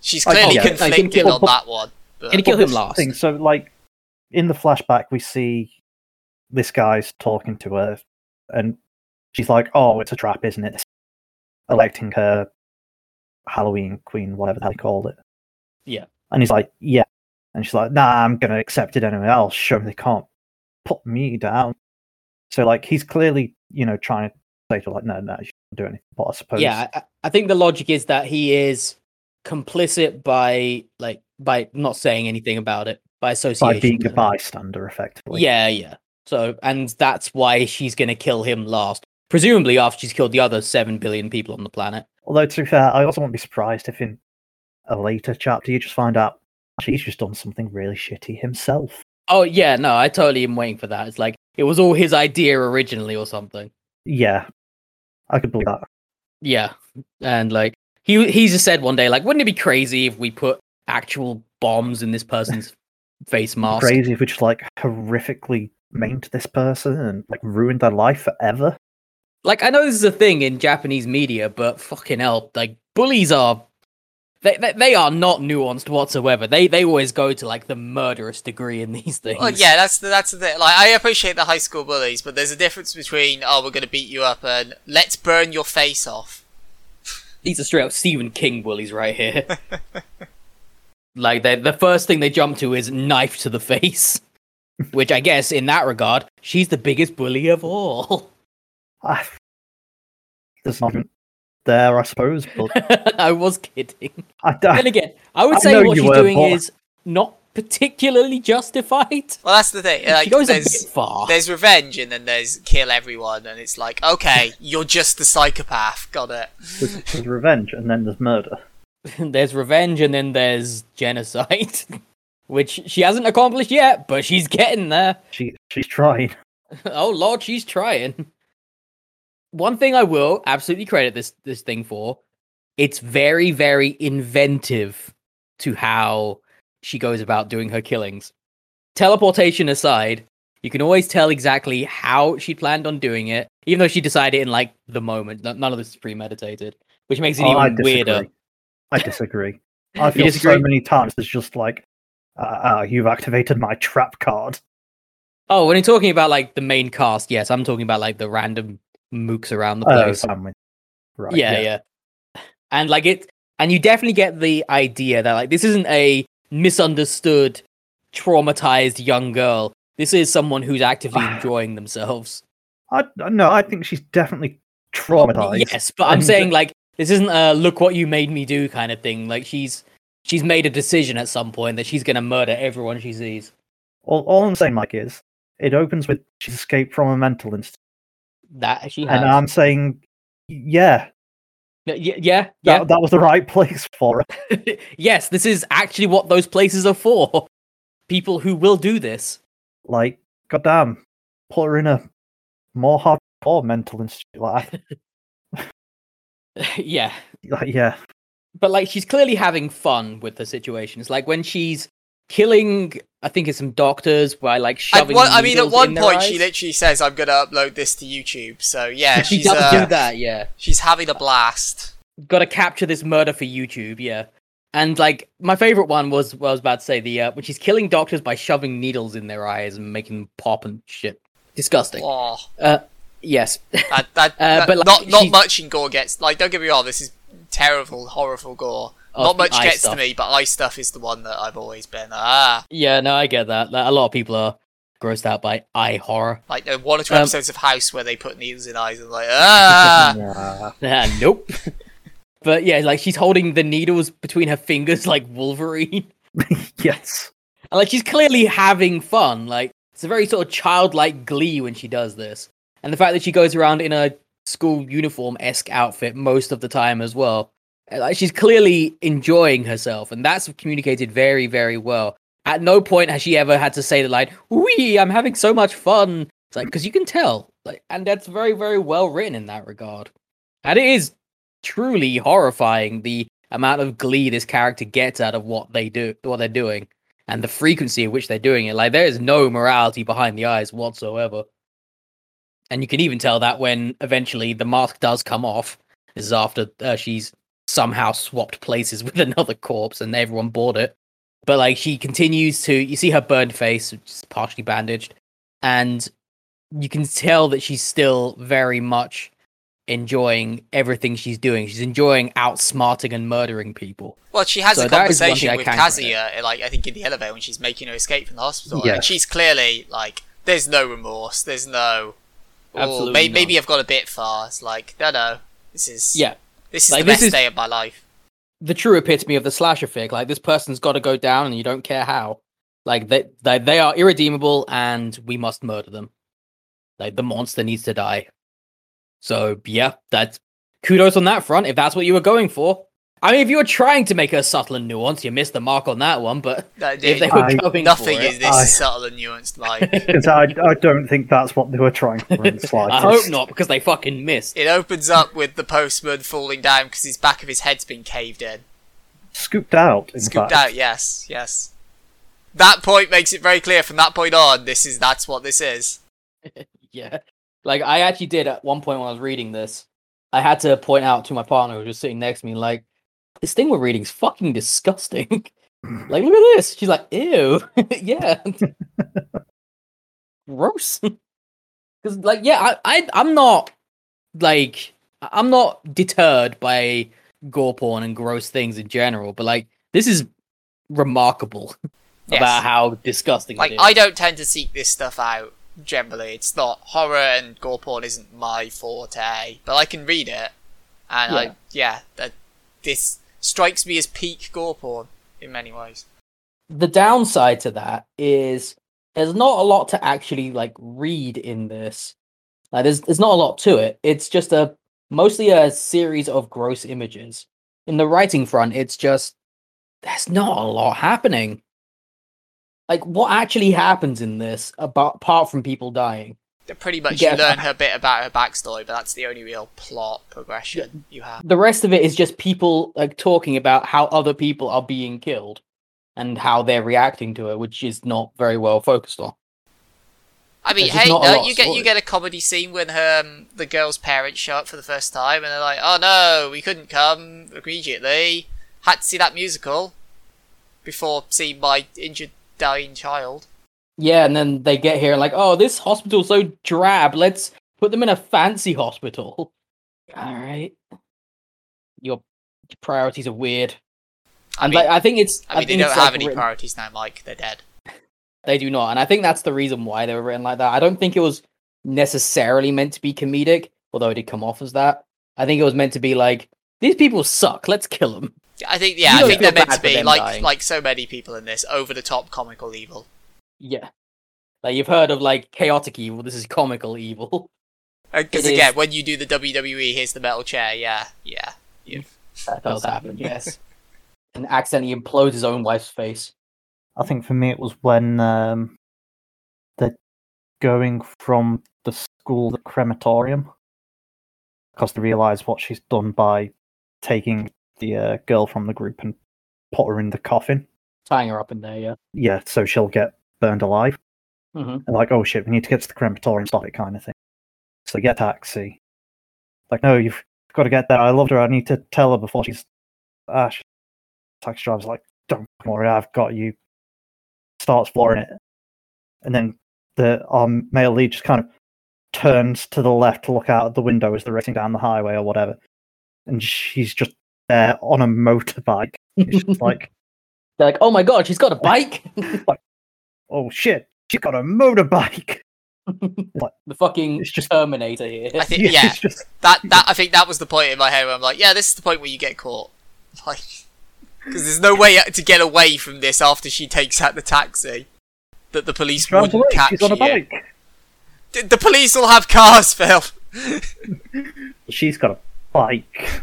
she's I- clearly yeah, I conflicted kill- on that one. But Can you kill him last? Thing, so, like, in the flashback, we see this guy's talking to her, and she's like, "Oh, it's a trap, isn't it?" electing her Halloween queen, whatever the hell he called it. Yeah. And he's like, yeah. And she's like, nah, I'm going to accept it anyway. I'll show them they can't put me down. So, like, he's clearly, you know, trying to say to her, like, no, no, you shouldn't do anything. But I suppose. Yeah, I, I think the logic is that he is complicit by like by not saying anything about it by association. By being a bystander, effectively. Yeah, yeah. So, and that's why she's going to kill him last. Presumably after she's killed the other 7 billion people on the planet. Although, to be fair, I also won't be surprised if in a later chapter you just find out actually he's just done something really shitty himself. Oh, yeah, no, I totally am waiting for that. It's like, it was all his idea originally or something. Yeah. I could believe that. Yeah. And like, he, he just said one day, like, wouldn't it be crazy if we put actual bombs in this person's face mask? Crazy if we just like horrifically maimed this person and like ruined their life forever. Like, I know this is a thing in Japanese media, but fucking hell, like, bullies are. They, they, they are not nuanced whatsoever. They they always go to like the murderous degree in these things. Well, yeah, that's the, that's the thing. Like, I appreciate the high school bullies, but there's a difference between oh, we're gonna beat you up and let's burn your face off. These are straight up Stephen King bullies right here. like they the first thing they jump to is knife to the face. Which I guess in that regard, she's the biggest bully of all. Ah, there's nothing there, I suppose. But I was kidding. I, Then again, I would I say what she's were, doing but- is not particularly justified. Well, that's the thing. she Like, goes a there's bit far. there's revenge and then there's kill everyone, and it's like okay, you're just the psychopath. Got it. there's, there's revenge and then there's murder. there's revenge and then there's genocide, which she hasn't accomplished yet, but she's getting there. She she's trying. oh lord, she's trying. One thing I will absolutely credit this this thing for, it's very very inventive to how she goes about doing her killings. Teleportation aside, you can always tell exactly how she planned on doing it, even though she decided in like the moment. None of this is premeditated, which makes it Oh, I even disagree. weirder. I disagree. I feel disagree? so many times it's just like, uh, uh, you've activated my trap card. Oh, when you're talking about like the main cast, yes, I'm talking about like the random mooks around the Oh, place. with- right. yeah, yeah, And like it, and you definitely get the idea that like this isn't a misunderstood, traumatized young girl. This is someone who's actively enjoying themselves. I no, I think she's definitely traumatized. Yes, but I'm saying like this isn't a look what you made me do kind of thing. Like she's she's made a decision at some point that she's gonna murder everyone she sees. All, all I'm saying, Mike, is it opens with she's escaped from a mental institute, That she has. and I'm saying, yeah, yeah, yeah, that, yeah. that was the right place for it. yes, this is actually what those places are for. People who will do this. Like, goddamn, put her in a more hardcore mental institute. Like, yeah. like yeah, But like she's clearly having fun with the situation. It's like when she's killing I think it's some doctors by like shoving one, I mean, at one point, she literally says, "I'm gonna upload this to YouTube." So yeah, she she's does uh, do that, yeah. she's having a blast. Gotta capture this murder for YouTube, yeah. And like my favorite one was what I was about to say, the uh, when she's killing doctors by shoving needles in their eyes and making them pop and shit. Disgusting. Oh, Uh yes. that, that, Uh, that- but, like, not not much in gore gets like. Don't get me wrong, this is terrible, horrible gore. Not the much gets stuff. to me, but eye stuff is the one that I've always been ah. yeah, no, I get that. Like, a lot of people are grossed out by eye horror. Like uh, one or two Um, episodes of House where they put needles in eyes and like ah. yeah. Ah, nope. but yeah, like she's holding the needles between her fingers like Wolverine. yes, And like she's clearly having fun. Like it's a very sort of childlike glee when she does this. And the fact that she goes around in a school uniform esque outfit most of the time as well. Uh, Like she's clearly enjoying herself, and that's communicated very, very well. At no point has she ever had to say the line, "Wee, I'm having so much fun." It's like because you can tell, like, and that's very, very well written in that regard. And it is truly horrifying the amount of glee this character gets out of what they do, what they're doing and the frequency at which they're doing it. Like there is no morality behind the eyes whatsoever. And you can even tell that when eventually the mask does come off. This is after uh, she's somehow swapped places with another corpse and everyone bought it. But like she continues to, you see her burned face, which is partially bandaged, and you can tell that she's still very much enjoying everything she's doing. She's enjoying outsmarting and murdering people. Well, she has So a that is one conversation with can Kazuya, uh, like I think in the elevator when she's making her escape from the hospital, Yeah. and she's clearly like, "There's no remorse. There's no." Or Absolutely may- not. maybe I've got a bit far. It's like, no, no, this is Yeah, this is Like, the this best is- day of my life. the true epitome of the slasher flick. Like this person's got to go down, and you don't care how. Like they, they, they are irredeemable, and we must murder them. Like the monster needs to die. So yeah, that's kudos on that front. If that's what you were going for. I mean, if you were trying to make her subtle and nuanced, you missed the mark on that one. But No, if they were I- going nothing for is it, this I- subtle and nuanced. Like Because I, I don't think that's what they were trying for in the. I hope not, because they fucking missed. it opens up with the postman falling down because his back of his head's been caved in. Scooped out, in Scooped fact. out, yes, yes. That point makes it very clear. From that point on, this is that's what this is. Yeah. Like I actually did at one point when I was reading this, I had to point out to my partner who was just sitting next to me, like, this thing we're reading is fucking disgusting. Mm. like, look at this. She's like, ew. yeah. Gross. Because like, yeah, I, I I'm not like I- I'm not deterred by gore porn and gross things in general, but like this is remarkable Yes. about how disgusting Like it is. I don't tend to seek this stuff out generally. It's not horror and gore porn isn't my forte, but I can read it, and Yeah. I yeah that this strikes me as peak gore porn in many ways. the downside to that is there's not a lot to actually like read in this. Like there's there's not a lot to it. It's just a mostly a series of gross images. In the writing front, it's just there's not a lot happening. Like what actually happens in this about apart from people dying? Pretty much Yeah. you learn her bit about her backstory, but that's the only real plot progression you have. The rest of it is just people like talking about how other people are being killed and how they're reacting to it, which is not very well focused on. I mean, hey, no, you get you get a comedy scene when her um, the girl's parents show up for the first time, and they're like, "Oh no, we couldn't come immediately. Had to see that musical before seeing my injured, dying child." Yeah, and then they get here and like, oh, this hospital's so drab. Let's put them in a fancy hospital. All right, your priorities are weird. I And mean, like, I think it's. I mean, they don't have like, any written- priorities now, Mike. They're dead. They do not, and I think that's the reason why they were written like that. I don't think it was necessarily meant to be comedic, although it did come off as that. I think it was meant to be like these people suck. Let's kill them. I think, yeah, You I think they're meant to be like dying. like so many people in this over the top comical evil. Yeah, like you've heard of like chaotic evil. This is comical evil. Because again, is- when you do the WWE, here's the metal chair. Yeah, yeah. You've, That does happen. Yes, and accidentally implodes his own wife's face. I think for me it was when um, they're going from the school to the crematorium because they realise what she's done by taking the uh, girl from the group and put her in the coffin. Tying her up in there. Yeah. Yeah, so she'll get burned alive. hmm And like, oh shit, we need to get to the crematorium, and stop it, kind of thing. So get a taxi. Like, no, you've got to get there. I loved her. I need to tell her before she's. ash. taxi driver's like, don't worry, I've got you. Starts flooring it, and then the our male lead just kind of turns to the left to look out of the window as they're racing down the highway or whatever, and she's just there on a motorbike. It's like, They're like, oh my god, she's got a bike. oh shit, she's got a motorbike. What the fucking It's just- Terminator here. I think, yeah, it's just that that I think that was the point in my head where I'm like, yeah, this is the point where you get caught, like, because there's no way to get away from this after she takes out the taxi. That the police drives wouldn't away. catch She's on a you. bike. D- The police will have cars, Phil. She's got a bike.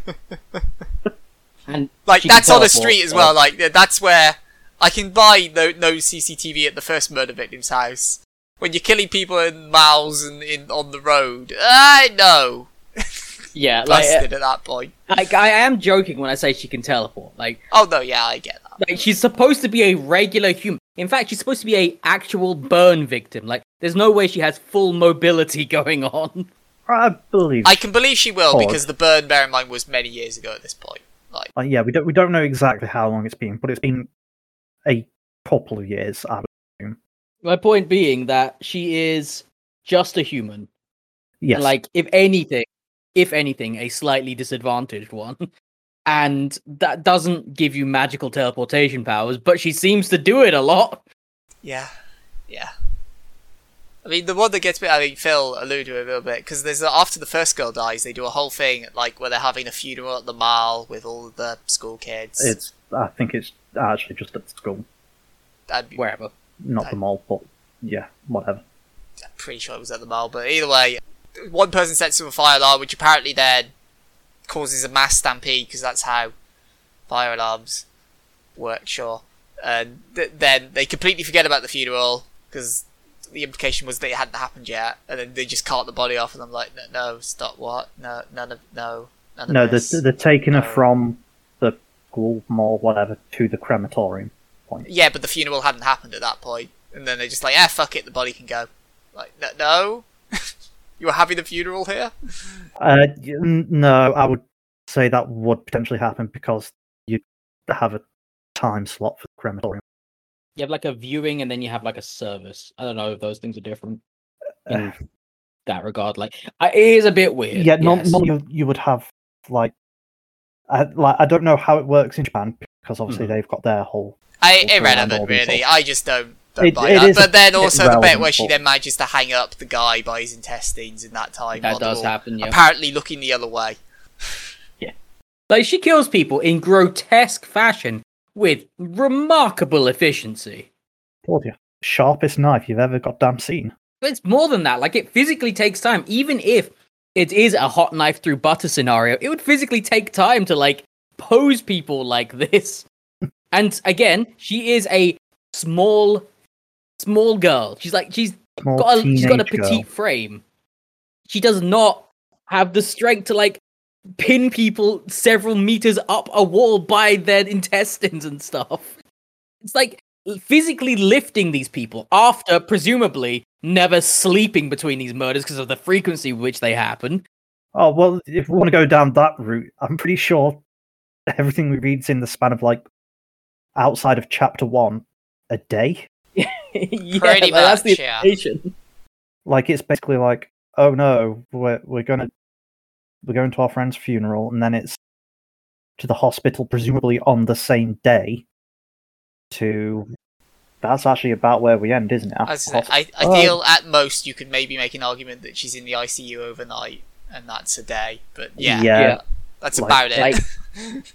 and Like that's on the street as well. Like that's where I can buy no no CCTV at the first murder victim's house. When you're killing people in miles and in on the road, I know yeah, like uh, busted at that point. like I am joking when I say she can teleport. Like, Oh no, yeah, I get that. like she's supposed to be a regular human. In fact, she's supposed to be a actual burn victim. Like, there's no way she has full mobility going on. I believe. I can believe she will Pause. because the burn, bear in mind, was many years ago at this point. Like, Uh, yeah, we don't we don't know exactly how long it's been, but it's been a couple of years. I would, My point being that she is just a human. yes, Like, if anything, if anything, a slightly disadvantaged one. And that doesn't give you magical teleportation powers, but she seems to do it a lot. Yeah, yeah. I mean, the one that gets me, I mean, Phil alluded to it a little bit, because there's after the first girl dies, they do a whole thing, like, where they're having a funeral at the mall with all the school kids. It's I think it's actually just at school, That'd be, Wherever. not I- the mall, but yeah, whatever. I'm pretty sure it was at the mall, but either way, one person sets off a fire alarm, which apparently then causes a mass stampede, because that's how fire alarms work, sure. And th- then they completely forget about the funeral, because the implication was that it hadn't happened yet, and then they just cart the body off, and I'm like, no, no stop, what? No, none of, no, none of No, this. they're, they're taking her from the school, whatever, to the crematorium. Point. Yeah, but the funeral hadn't happened at that point, and then they're just like, ah, fuck it, the body can go. Like, no, no? you were having the funeral here? Uh, no, I would say that would potentially happen because you have a time slot for the crematorium. You have like a viewing and then you have like a service. I don't know if those things are different in Uh, that regard. Like, it is a bit weird. yeah, not, yes. not you, you would have like, I, like I don't know how it works in Japan because obviously Mhm. they've got their whole. I, Also irrelevant, really. sorts. I just don't, don't It- buy it that. is But then also the bit where she then manages to hang up the guy by his intestines in that time. that while they're does happen. Yeah, Apparently looking the other way. Yeah, like she kills people in grotesque fashion with remarkable efficiency. Told you, sharpest knife you've ever goddamn seen. But it's more than that. Like it physically takes time. Even if it is a hot knife through butter scenario, it would physically take time to like pose people like this. and again, she is a small, small girl. She's like she's Small got a, she's got a teenage girl. petite frame. She does not have the strength to like pin people several meters up a wall by their intestines and stuff. It's like physically lifting these people after presumably never sleeping between these murders because of the frequency with which they happen. Oh well, if we want to go down that route, I'm pretty sure everything we read's in the span of like outside of chapter one a day. yeah, Pretty like, that's the much, yeah. implication. Like it's basically like, oh no, we're we're gonna we're going to our friend's funeral, and then it's to the hospital, presumably on the same day. To that's actually about where we end, isn't it? I, After was the I, I hospital. feel oh. at most you could maybe make an argument that she's in the ICU overnight, and that's a day. But yeah, yeah, Yeah. that's like- about it. like-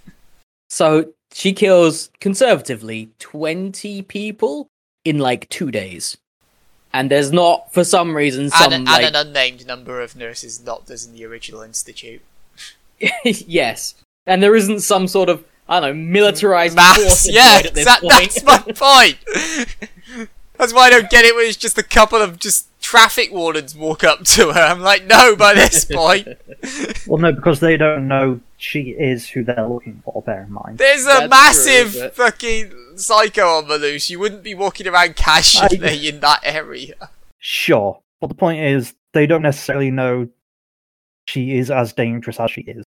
So she kills conservatively 20 people in like two days. And there's not, for some reason, some and, like and an unnamed number of nurses and doctors in the original institute. yes, and there isn't some sort of I don't know militarized Mass, force yeah, at this that, point. that's my point. that's why I don't get it when it's just a couple of just traffic wardens walk up to her. I'm like, no, by this point, Well, no, because they don't know she is who they're looking for. Bear in mind. there's a That's true, massive but- fucking psycho on the loose. You wouldn't be walking around casually in that area. Sure, but the point is, they don't necessarily know she is as dangerous as she is.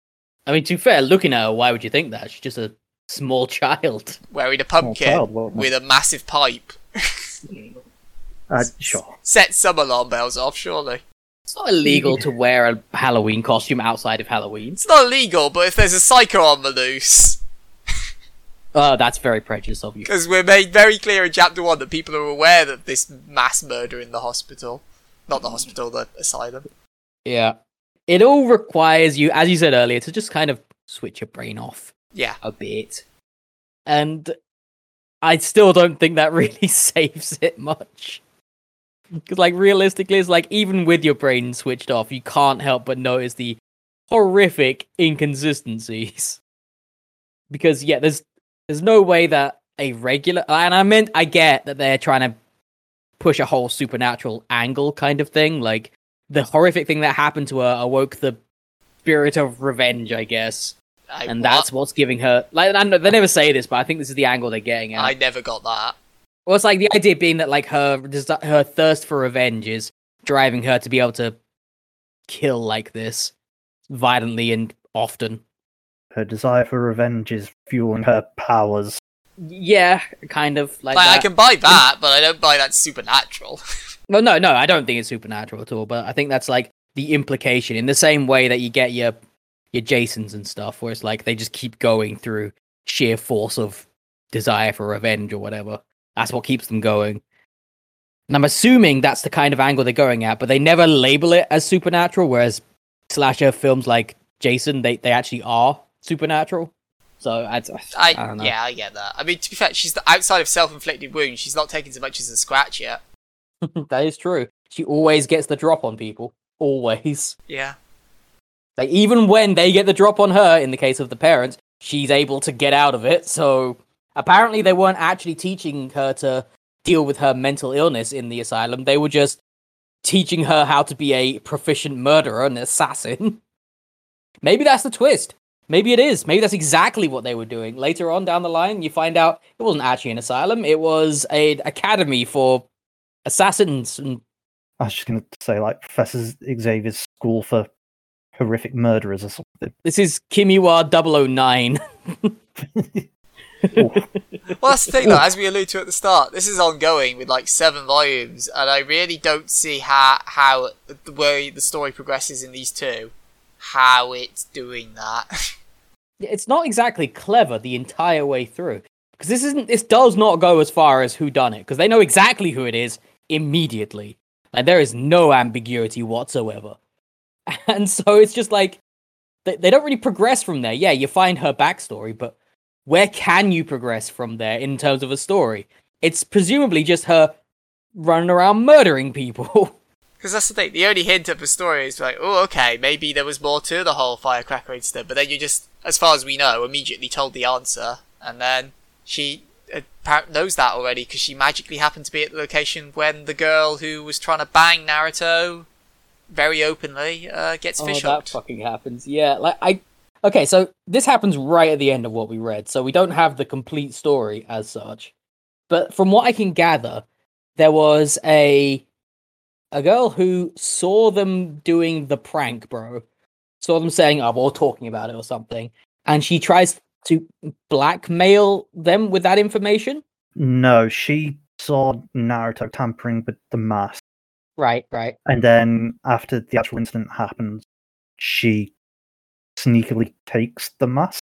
I mean, to be fair, looking at her, why would you think that? She's just a small child. Wearing a pumpkin child, with a massive pipe. Uh, sure. Set some alarm bells off, surely. It's not illegal to wear a Halloween costume outside of Halloween. It's not illegal, but if there's a psycho on the loose, Oh, that's very prejudiced of you. because we're made very clear in chapter one that people are aware of this mass murder in the hospital. Not the hospital, the asylum. Yeah. It all requires you, as you said earlier, to just kind of switch your brain off Yeah. a bit. And I still don't think that really saves it much. Because, like, realistically, it's like even with your brain switched off, you can't help but notice the horrific inconsistencies. Because, yeah, there's there's no way that a regular and I meant I get that they're trying to push a whole supernatural angle kind of thing. Like the horrific thing that happened to her awoke the spirit of revenge, I guess, I, and what? that's what's giving her. Like I know, they never say this, but I think this is the angle they're getting at. I never got that. Well, it's like the idea being that like her desi- her thirst for revenge is driving her to be able to kill like this violently and often. Her desire for revenge is fueling her powers. Yeah, kind of like, Like, I can buy that, but I don't buy that supernatural. Well, no, no, I don't think it's supernatural at all. But I think that's like the implication in the same way that you get your your Jasons and stuff, where it's like they just keep going through sheer force of desire for revenge or whatever. That's what keeps them going. And I'm assuming that's the kind of angle they're going at, but they never label it as supernatural, whereas slasher films like Jason, they, they actually are supernatural. So I, I, I, yeah, I get that. I mean, to be fair, she's the, outside of self-inflicted wounds. She's not taking so much as a scratch yet. that is true. She always gets the drop on people. Always. Yeah. Like even when they get the drop on her, in the case of the parents, she's able to get out of it. So apparently they weren't actually teaching her to deal with her mental illness in the asylum. They were just teaching her how to be a proficient murderer and assassin. Maybe that's the twist. Maybe it is. Maybe that's exactly what they were doing. Later on down the line, you find out it wasn't actually an asylum. It was an academy for assassins and I was just going to say, like, Professor Xavier's school for horrific murderers or something. this is Kimiwa 009. Well, that's the thing, though. As we alluded to at the start, this is ongoing with like seven volumes, and I really don't see how how the way the story progresses in these two, how it's doing that. Yeah, it's not exactly clever the entire way through because this isn't this does not go as far as who done it because they know exactly who it is immediately like there is no ambiguity whatsoever and so it's just like they, they don't really progress from there yeah you find her backstory but where can you progress from there in terms of a story it's presumably just her running around murdering people Because that's the thing. The only hint of the story is like, oh, okay, maybe there was more to the whole firecracker incident. But then you just, as far as we know, immediately told the answer, and then she knows that already because she magically happened to be at the location when the girl who was trying to bang Naruto very openly uh, gets fish oh, that hooked. fucking happens. Yeah, like I. Okay, so this happens right at the end of what we read, so we don't have the complete story as such. But from what I can gather, there was a a girl who saw them doing the prank, bro. Saw them saying, "Oh, we're talking about it" or something, and she tries to blackmail them with that information. No, she saw Naruto tampering with the mask, Right, right. and then after the actual incident happens, she sneakily takes the mask,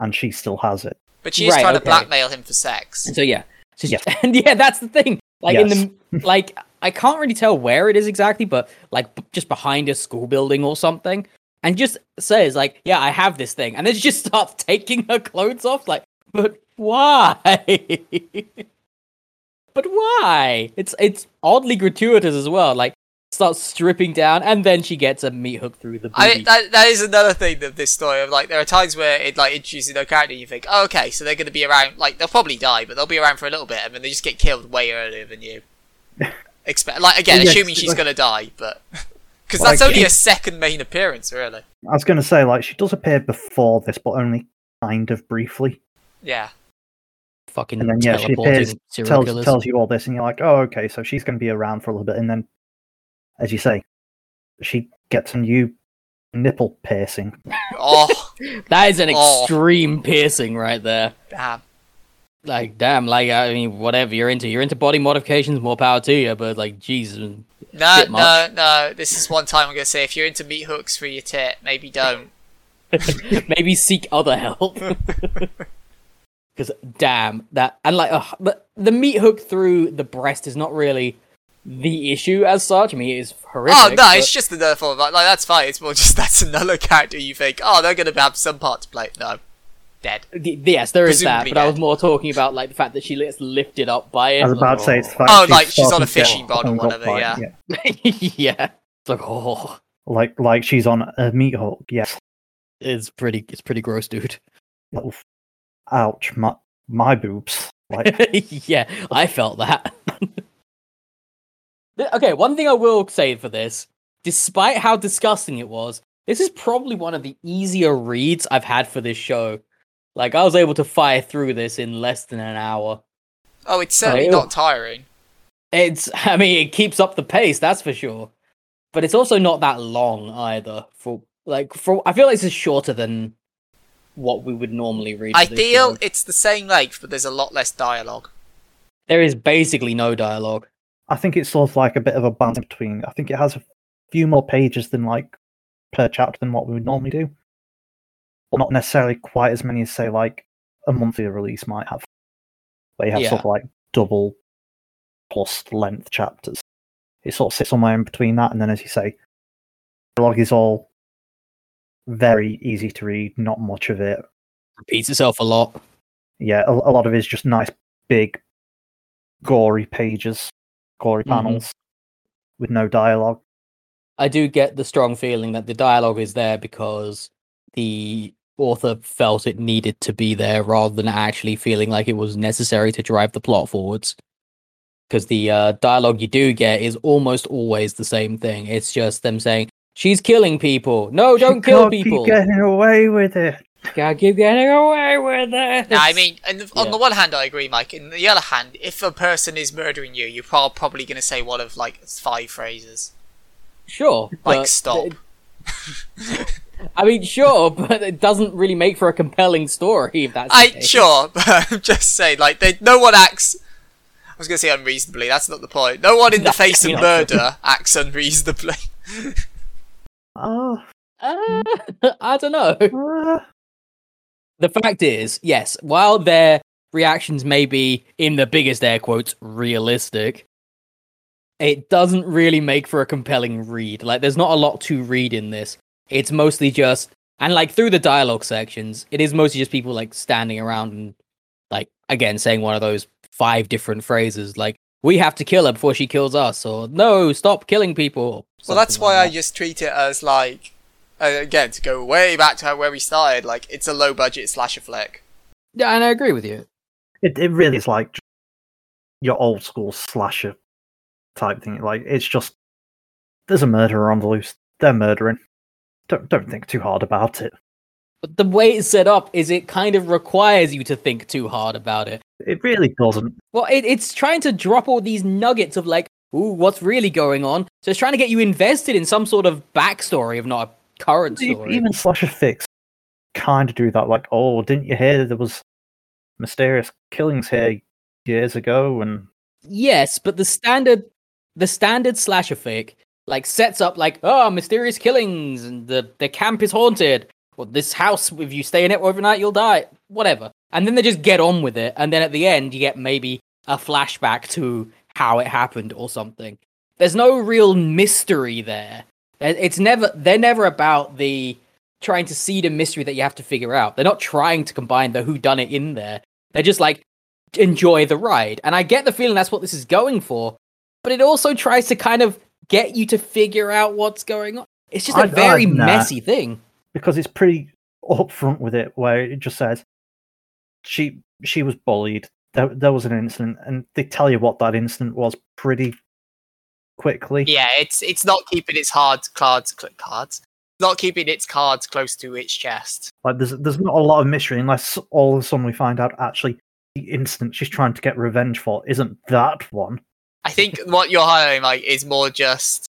and she still has it. But she's Right, trying okay. to blackmail him for sex. And so yeah, so Yes. and yeah, that's the thing. Like in the like, I can't really tell where it is exactly, but like b- just behind a school building or something, and just says like, "Yeah, I have this thing," and then she just starts taking her clothes off. Like, but why? but why? It's it's oddly gratuitous as well. Like, starts stripping down, and then she gets a meat hook through the booty. I that, that is another thing of this story. Of like, there are times where it like introduces no character, and you think, oh, okay, so they're going to be around. Like, they'll probably die, but they'll be around for a little bit, and then they just get killed way earlier than you expect. Like again, Well, yes, assuming she's like- going to die, but because Like, that's only a second main appearance, really. I was going to say, like, she does appear before this, but only kind of briefly. Yeah, Fucking And then, yeah, she appears, tells, killers. tells you all this, and you're like, oh, okay, so she's going to be around for a little bit. And then, as you say, she gets a new nipple piercing. oh That is an Oh. extreme piercing right there. damn. Like, damn, like, I mean, whatever you're into. You're into body modifications, more power to you, but, like, Jesus. No, Bit no, much. no. This is one time I'm going to say if you're into meat hooks for your tit, maybe don't. Maybe seek other help. Because, damn, that. And, like, ugh, but the meat hook through the breast is not really the issue as such. I mean, it is horrific. oh no, but- it's just another form. Of, like, like that's fine. It's more just that's another character you think, oh, they're going to have some part to play. No, dead. Yes, there is that, Presumably but I was more talking about like the fact that she gets lifted up by it. I was about to say, it's the fact Oh, she's like she's on a starting to get fishing rod or whatever, by- yeah. yeah, it's like oh, Like, like she's on a meat hook. Yes. it's pretty, it's pretty gross, dude. Little f- Ouch, my, my boobs. Like, yeah, I felt that. Okay, one thing I will say for this, despite how disgusting it was, this is probably one of the easier reads I've had for this show. Like, I was able to fire through this in less than an hour. Oh, it's certainly ew. not tiring. It's, I mean, it keeps up the pace, that's for sure. But it's also not that long either. For like, for I feel like this is shorter than what we would normally read. I feel show. it's the same length, but there's a lot less dialogue. there is basically no dialogue. I think it's sort of like a bit of a balance between. I think it has a few more pages than like per chapter than what we would normally do, not necessarily quite as many as say like a monthly release might have. They you have sort of like double plus length chapters. It sort of sits somewhere in between that, and then as you say, the log is all very easy to read, not much of it. Repeats itself a lot. Yeah, a, a lot of it is just nice, big, gory pages, gory Mhm. panels with no dialogue. I do get the strong feeling that the dialogue is there because the author felt it needed to be there rather than actually feeling like it was necessary to drive the plot forwards. Because the uh, dialogue you do get is almost always the same thing. It's just them saying, She's killing people. No, don't She kill can't keep people. getting away with it. Gotta keep getting away with it. Now, I mean, and on Yeah. the one hand, I agree, Mike. On the other hand, if a person is murdering you, you're probably going to say one of like five phrases, sure. like but "stop." I mean, sure, but it doesn't really make for a compelling story if that's the I case. sure, but I'm just saying, like, they, no one acts. I was going to say unreasonably. That's not the point. No one in the face of you're murder acts unreasonably. Oh, Uh, I don't know. uh, The fact is, yes, while their reactions may be, in the biggest air quotes, realistic, it doesn't really make for a compelling read. Like, there's not a lot to read in this. It's mostly just, and like through the dialogue sections, it is mostly just people like standing around and, like, again, saying one of those five different phrases, like, we have to kill her before she kills us, or no, stop killing people. Well, that's something why like I just treat it as like, uh, again, to go way back to where we started. Like, it's a low budget slasher flick. Yeah, and I agree with you. it it really is like your old school slasher type thing. Like it's just there's a murderer on the loose. They're murdering. Don't don't think too hard about it. But the way it's set up is it kind of requires you to think too hard about it. It really doesn't. Well, it, it's trying to drop all these nuggets of like, ooh, what's really going on? So it's trying to get you invested in some sort of backstory, if not a current story. Even slasher flicks kind of do that. Like, oh, didn't you hear there was mysterious killings here years ago? And Yes, but the standard, the standard slasher flick, like sets up like, oh, mysterious killings and the the camp is haunted. Well, this house, if you stay in it overnight, you'll die. Whatever. And then they just get on with it, and then at the end, you get maybe a flashback to how it happened or something. There's no real mystery there. It's never. They're never about the trying to see the mystery that you have to figure out. They're not trying to combine the who done it in there. They're just like enjoy the ride. And I get the feeling that's what this is going for, but it also tries to kind of get you to figure out what's going on. It's just a I- I- very nah. messy thing. because it's pretty upfront with it, where it just says she she was bullied. There, there was an incident, and they tell you what that incident was pretty quickly. Yeah, it's it's not keeping its hard cards cl- cards. Not keeping its cards close to its chest. Like there's there's not a lot of mystery unless all of a sudden we find out actually the incident she's trying to get revenge for isn't that one. I think what you're highlighting, like, is more just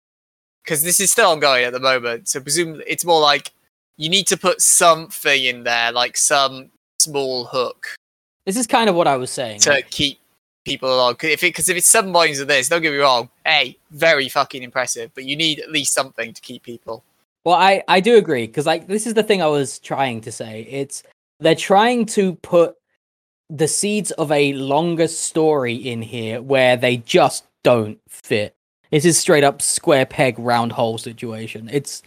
because this is still ongoing at the moment. So presumably, it's more like you need to put something in there, like some small hook This is kind of what I was saying. to keep people along. 'Cause if because if it's seven volumes of this, don't get me wrong, a very fucking impressive, but you need at least something to keep people. Well, I I do agree because like this is the thing I was trying to say. It's they're trying to put the seeds of a longer story in here where they just don't fit. This is straight up square peg round hole situation. It's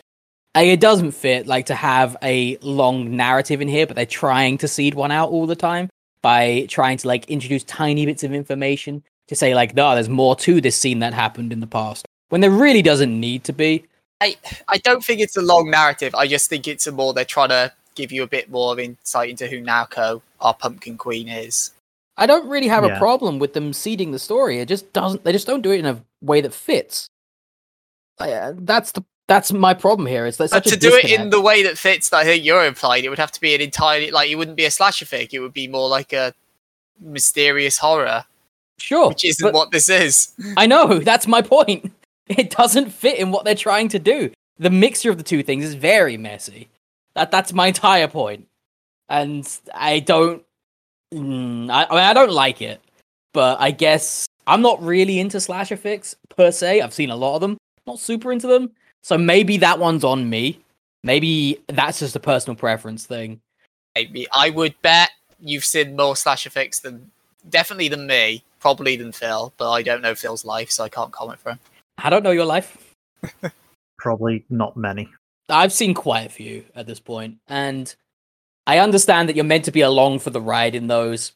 it doesn't fit like to have a long narrative in here, but they're trying to seed one out all the time by trying to like introduce tiny bits of information to say like, no, there's more to this scene that happened in the past when there really doesn't need to be. I I don't think it's a long narrative. I just think it's a more they're trying to give you a bit more of insight into who Naoko, our pumpkin queen, is. I don't really have a problem with them seeding the story. It just doesn't. They just don't do it in a way that fits. Uh, that's the that's my problem here. Is It's that But to a do it in the way that fits, that I think you're implying, it would have to be an entirely like it wouldn't be a slasher flick. It would be more like a mysterious horror, sure, which isn't what this is. I know that's my point. It doesn't fit in what they're trying to do. The mixture of the two things is very messy. That that's my entire point, and I don't. Mm, I, I mean, I don't like it, but I guess I'm not really into slasher flicks per se. I've seen a lot of them. Not super into them. So maybe that one's on me. Maybe that's just a personal preference thing. Maybe I would bet you've seen more slasher flicks than definitely than me, probably than Phil, but I don't know Phil's life, so I can't comment for him. I don't know your life. Probably not many. I've seen quite a few at this point, and I understand that you're meant to be along for the ride in those,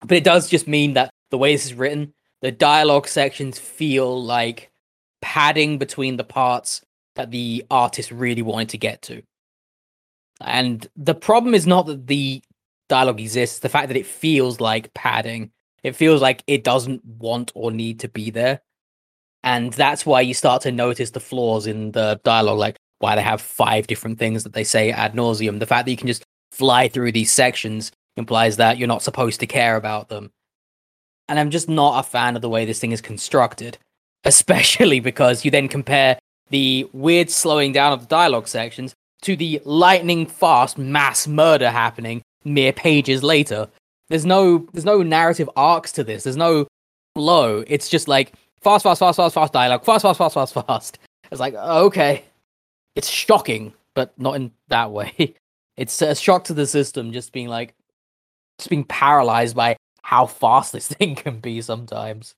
but it does just mean that the way this is written, the dialogue sections feel like padding between the parts that the artist really wanted to get to. And the problem is not that the dialogue exists, the fact that it feels like padding. It feels like it doesn't want or need to be there. And that's why you start to notice the flaws in the dialogue, like why they have five different things that they say ad nauseum. The fact that you can just fly through these sections implies that you're not supposed to care about them. And I'm just not a fan of the way this thing is constructed, especially because you then compare the weird slowing down of the dialogue sections to the lightning fast mass murder happening mere pages later. There's no there's no narrative arcs to this. There's no flow. It's just like fast, fast, fast, fast, fast dialogue, fast, fast, fast, fast, fast. It's like okay, it's shocking, but not in that way. It's a shock to the system, just being like, just being paralyzed by how fast this thing can be sometimes.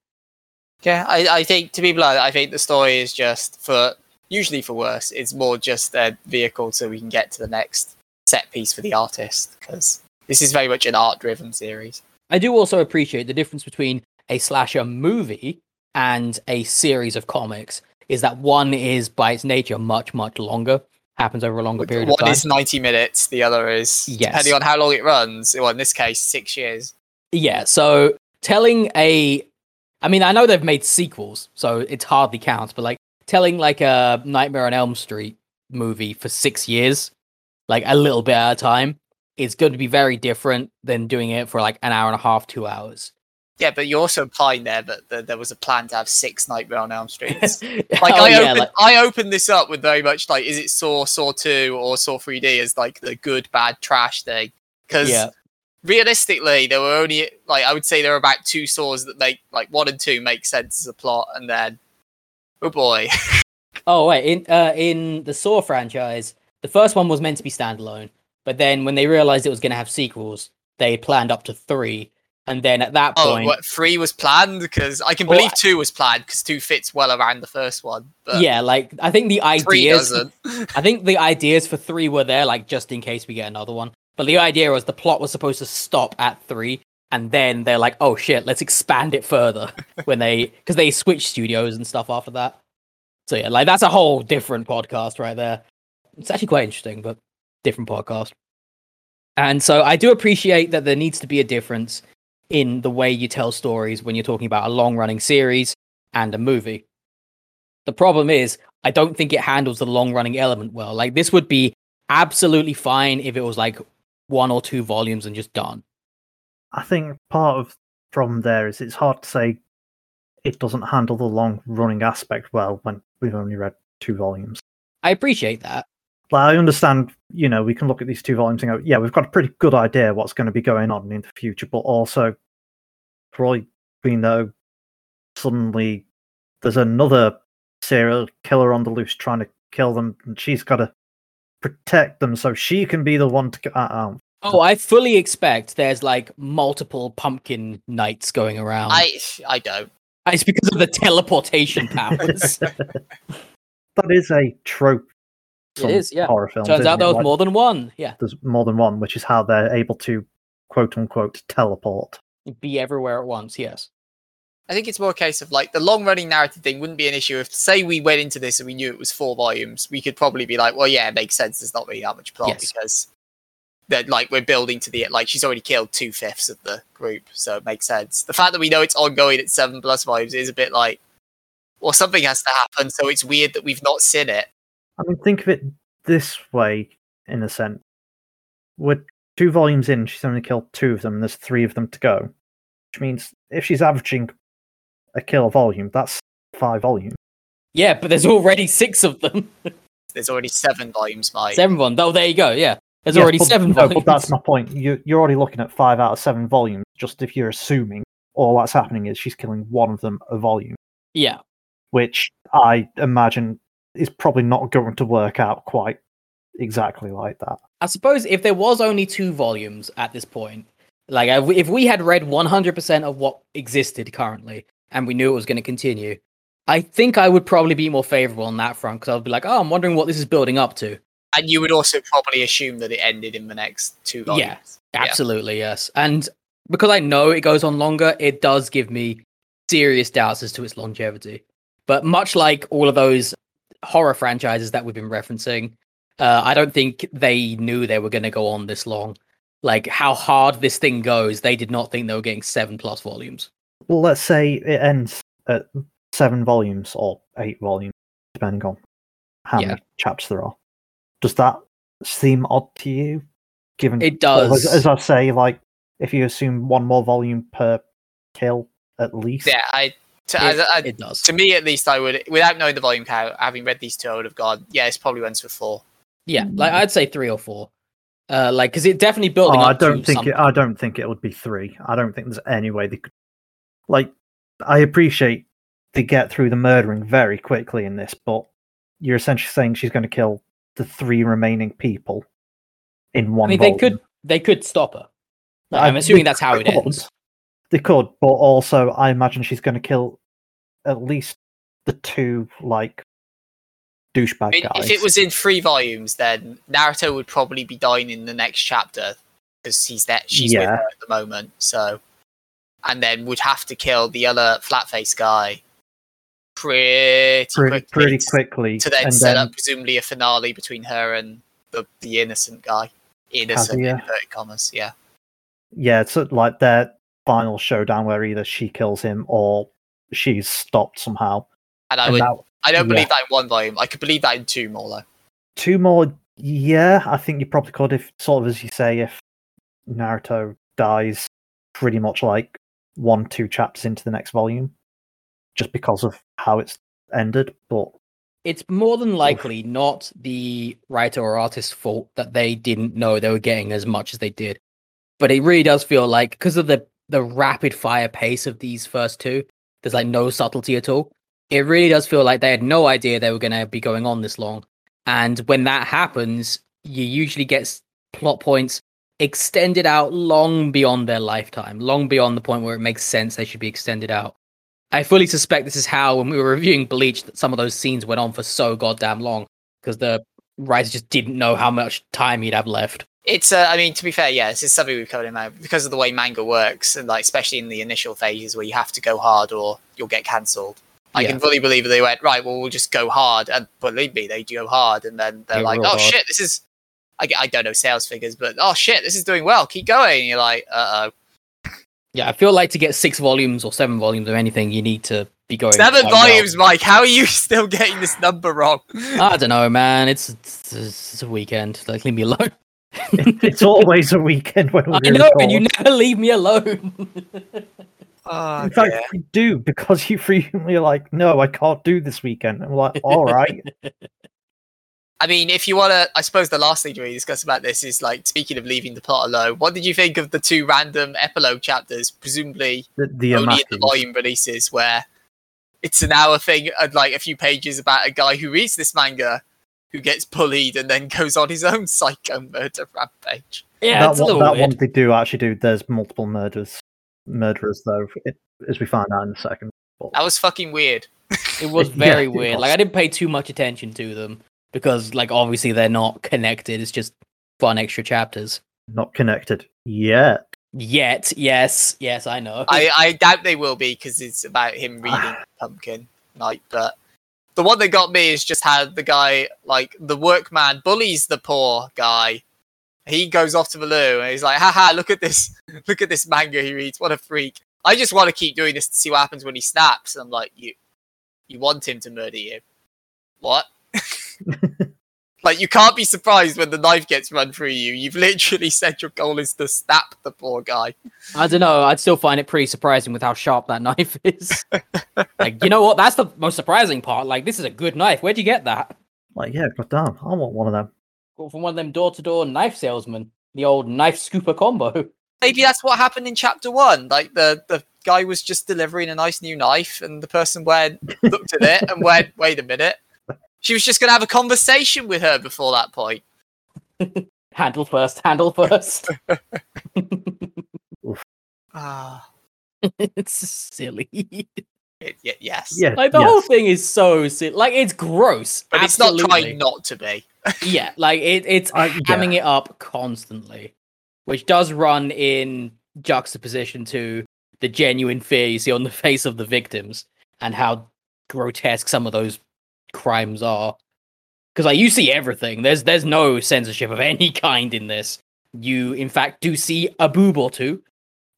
Yeah, I, I think to be blunt, I think the story is just for usually for worse. It's more just a vehicle so we can get to the next set piece for the artist because this is very much an art-driven series. I do also appreciate the difference between a slasher movie and a series of comics is that one is by its nature much much longer happens over a longer period One of time is ninety minutes, the other is Yes. depending on how long it runs. Well, in this case, six years. Yeah, so telling a I mean, I know they've made sequels, so it hardly counts, but like telling like a Nightmare on Elm Street movie for 6 years, like a little bit at a time, is going to be very different than doing it for like an hour and a half, 2 hours. Yeah, but you're also implying there that, that there was a plan to have six Nightmare on Elm Street. like oh, I yeah, opened, like, I opened this up with very much like, is it Saw, Saw Two, or Saw 3D as like the good, bad, trash thing? Because yeah. realistically, there were only like I would say there are about two saws that make like one and two make sense as a plot, and then oh boy, Oh wait, in uh, in the Saw franchise, the first one was meant to be standalone, but then when they realized it was going to have sequels, they planned up to three, and then at that oh, point, what three was planned because I can believe I- two was planned because two fits well around the first one, but yeah, like I think the ideas. I think the ideas for three were there, like just in case we get another one. But the idea was the plot was supposed to stop at three, and then they're like, "Oh shit, let's expand it further." when they, because they switched studios and stuff after that. So yeah, like that's a whole different podcast right there. It's actually quite interesting, but different podcast. And so I do appreciate that there needs to be a difference in the way you tell stories when you're talking about a long-running series and a movie. The problem is, I don't think it handles the long-running element well. Like this would be absolutely fine if it was like one or two volumes and just done. I think part of the problem there is it's hard to say it doesn't handle the long running aspect well when we've only read two volumes. I appreciate that. Like, I understand, you know, we can look at these two volumes and go, yeah, we've got a pretty good idea what's going to be going on in the future, but also, for all we know, suddenly there's another serial killer on the loose trying to kill them, and she's got to protect them so she can be the one to get out. Oh, I fully expect there's like multiple pumpkin nights going around. I I don't. It's because of the teleportation powers. that is a trope. It some is, yeah. Horror films. Turns isn't out it? there was Like, more than one. Yeah, There's more than one, which is how they're able to quote unquote teleport. be everywhere at once. Yes. I think it's more a case of like the long running narrative thing wouldn't be an issue if say we went into this and we knew it was four volumes, we could probably be like, well yeah, it makes sense, there's not really that much plot Yes. because that like we're building to the like she's already killed two fifths of the group, so it makes sense. The fact that we know it's ongoing at seven plus volumes is a bit like well something has to happen, so it's weird that we've not seen it. I mean, think of it this way, in a sense. We're two volumes in, she's only killed two of them, and there's three of them to go. Which means if she's averaging a kill a volume, that's five volumes. Yeah, but there's already six of them. There's already seven volumes, Mike. seven one. Oh, there you go. Yeah, there's Yes, already but- seven no, volumes. But that's my point. You, you're already looking at five out of seven volumes, just if you're assuming all that's happening is she's killing one of them a volume, Yeah. which I imagine is probably not going to work out quite exactly like that. I suppose if there was only two volumes at this point, like if we- had read 100% of what existed currently and we knew it was going to continue, I think I would probably be more favorable on that front because I'd be like, oh, I'm wondering what this is building up to. And you would also probably assume that it ended in the next two volumes. Yeah. Absolutely, yes. And because I know it goes on longer, it does give me serious doubts as to its longevity. But much like all of those horror franchises that we've been referencing, uh, I don't think they knew they were going to go on this long. Like how hard this thing goes, they did not think they were getting seven plus volumes. Well, let's say it ends at seven volumes or eight volumes, depending on how Yeah. many chapters there are. Does that seem odd to you? Given It well, as, does. as I say, like if you assume one more volume per kill at least. Yeah, I to, It, I, I, it does. to me at least, I would, without knowing the volume count, having read these two, I would have gone, yeah, it's probably runs for four. Yeah, like I'd say three or four. Uh, like because it definitely building Oh, I don't to think it. I don't think it would be three. I don't think there's any way they could. Like, I appreciate they get through the murdering very quickly in this, but you're essentially saying she's going to kill the three remaining people in I one. mean, they could they could stop her. Like, I- I'm assuming that's how it ends. They could, but also I imagine she's going to kill at least the two like douchebag I mean, guys. if it was in three volumes, then Naruto would probably be dying in the next chapter because he's there. She's with her at the moment. So, and then would have to kill the other flat face guy pretty, pretty, quickly pretty to- quickly, to then and set then up presumably a finale between her and the the innocent guy. Innocent, in inverted commas. Yeah. yeah, it's like their final showdown where either she kills him or she's stopped somehow. And I And would. that- I don't yeah. believe that in one volume. I could believe that in two more though. two more, yeah, I think you probably could if sort of as you say, if Naruto dies pretty much like one, two chapters into the next volume, just because of how it's ended. But It's more than likely not the writer or artist's fault that they didn't know they were getting as much as they did. But it really does feel like because of the the rapid fire pace of these first two, there's like no subtlety at all. It really does feel like they had no idea they were going to be going on this long. And when that happens, you usually get plot points extended out long beyond their lifetime, long beyond the point where it makes sense they should be extended out. I fully suspect this is how, when we were reviewing Bleach, that some of those scenes went on for so goddamn long because the writer just didn't know how much time he'd have left. It's, uh, I mean, to be fair, yeah, this is something we've covered in my because of the way manga works, and like especially in the initial phases where you have to go hard or you'll get cancelled. I Yeah. can fully believe that they went right. Well, we'll just go hard, and believe me, they do go hard, and then they're They like, "Oh hard. shit, this is." I, I don't know sales figures, but oh shit, this is doing well. Keep going. And you're like, uh oh. Yeah, I feel like to get six volumes or seven volumes of anything, you need to be going Seven quite well. volumes, Mike. How are you still getting this number wrong? I don't know, man. It's it's, it's a weekend. Like, leave me alone. it's always a weekend when we're I know, and you never leave me alone. Oh, In fact, we do because you frequently are like, "No, I can't do this weekend." And we're like, "All right." I mean, if you want to, I suppose the last thing to really discuss about this is like, speaking of leaving the plot alone, what did you think of the two random epilogue chapters, presumably The, the only in the volume releases, where it's an hour thing and like a few pages about a guy who reads this manga who gets bullied and then goes on his own psycho murder rampage. yeah, that it's one, little that weird. one they do actually do. There's multiple murders, murderers though, it, as we find out in a second. But That was fucking weird. It was very it weird. was. Like I didn't pay too much attention to them because, like, obviously they're not connected. It's just fun extra chapters. not connected yet. Yet, yes, yes, I know. I, I doubt they will be because it's about him reading Pumpkin Night. But the one that got me is just how the guy, like the workman, bullies the poor guy. He goes off to the loo and he's like, haha, look at this, look at this manga he reads. What a freak. I just want to keep doing this to see what happens when he snaps. And I'm like, you, you want him to murder you? What? like you can't be surprised when the knife gets run through you. You've literally said your goal is to snap the poor guy. I don't know. I'd still find it pretty surprising with how sharp that knife is. like, you know what? That's the most surprising part. Like, this is a good knife. Where'd you get that? Like, yeah, goddamn, I want one of them. Got from one of them door-to-door knife salesmen. The old knife scooper combo. maybe that's what happened in chapter one. Like the the guy was just delivering a nice new knife, and the person went looked at it and went, "Wait a minute, She was just gonna have a conversation with her before that point. Handle first, handle first. Ah, it's silly. it- y- yes. Yeah, Like the yes. whole thing is so silly. Like it's gross. But it's not absolutely. trying not to be. yeah, like it, it's I- hamming it up constantly, which does run in juxtaposition to the genuine fear you see on the face of the victims and how grotesque some of those crimes are. Because like you see everything. There's there's no censorship of any kind in this. You in fact do see a boob or two,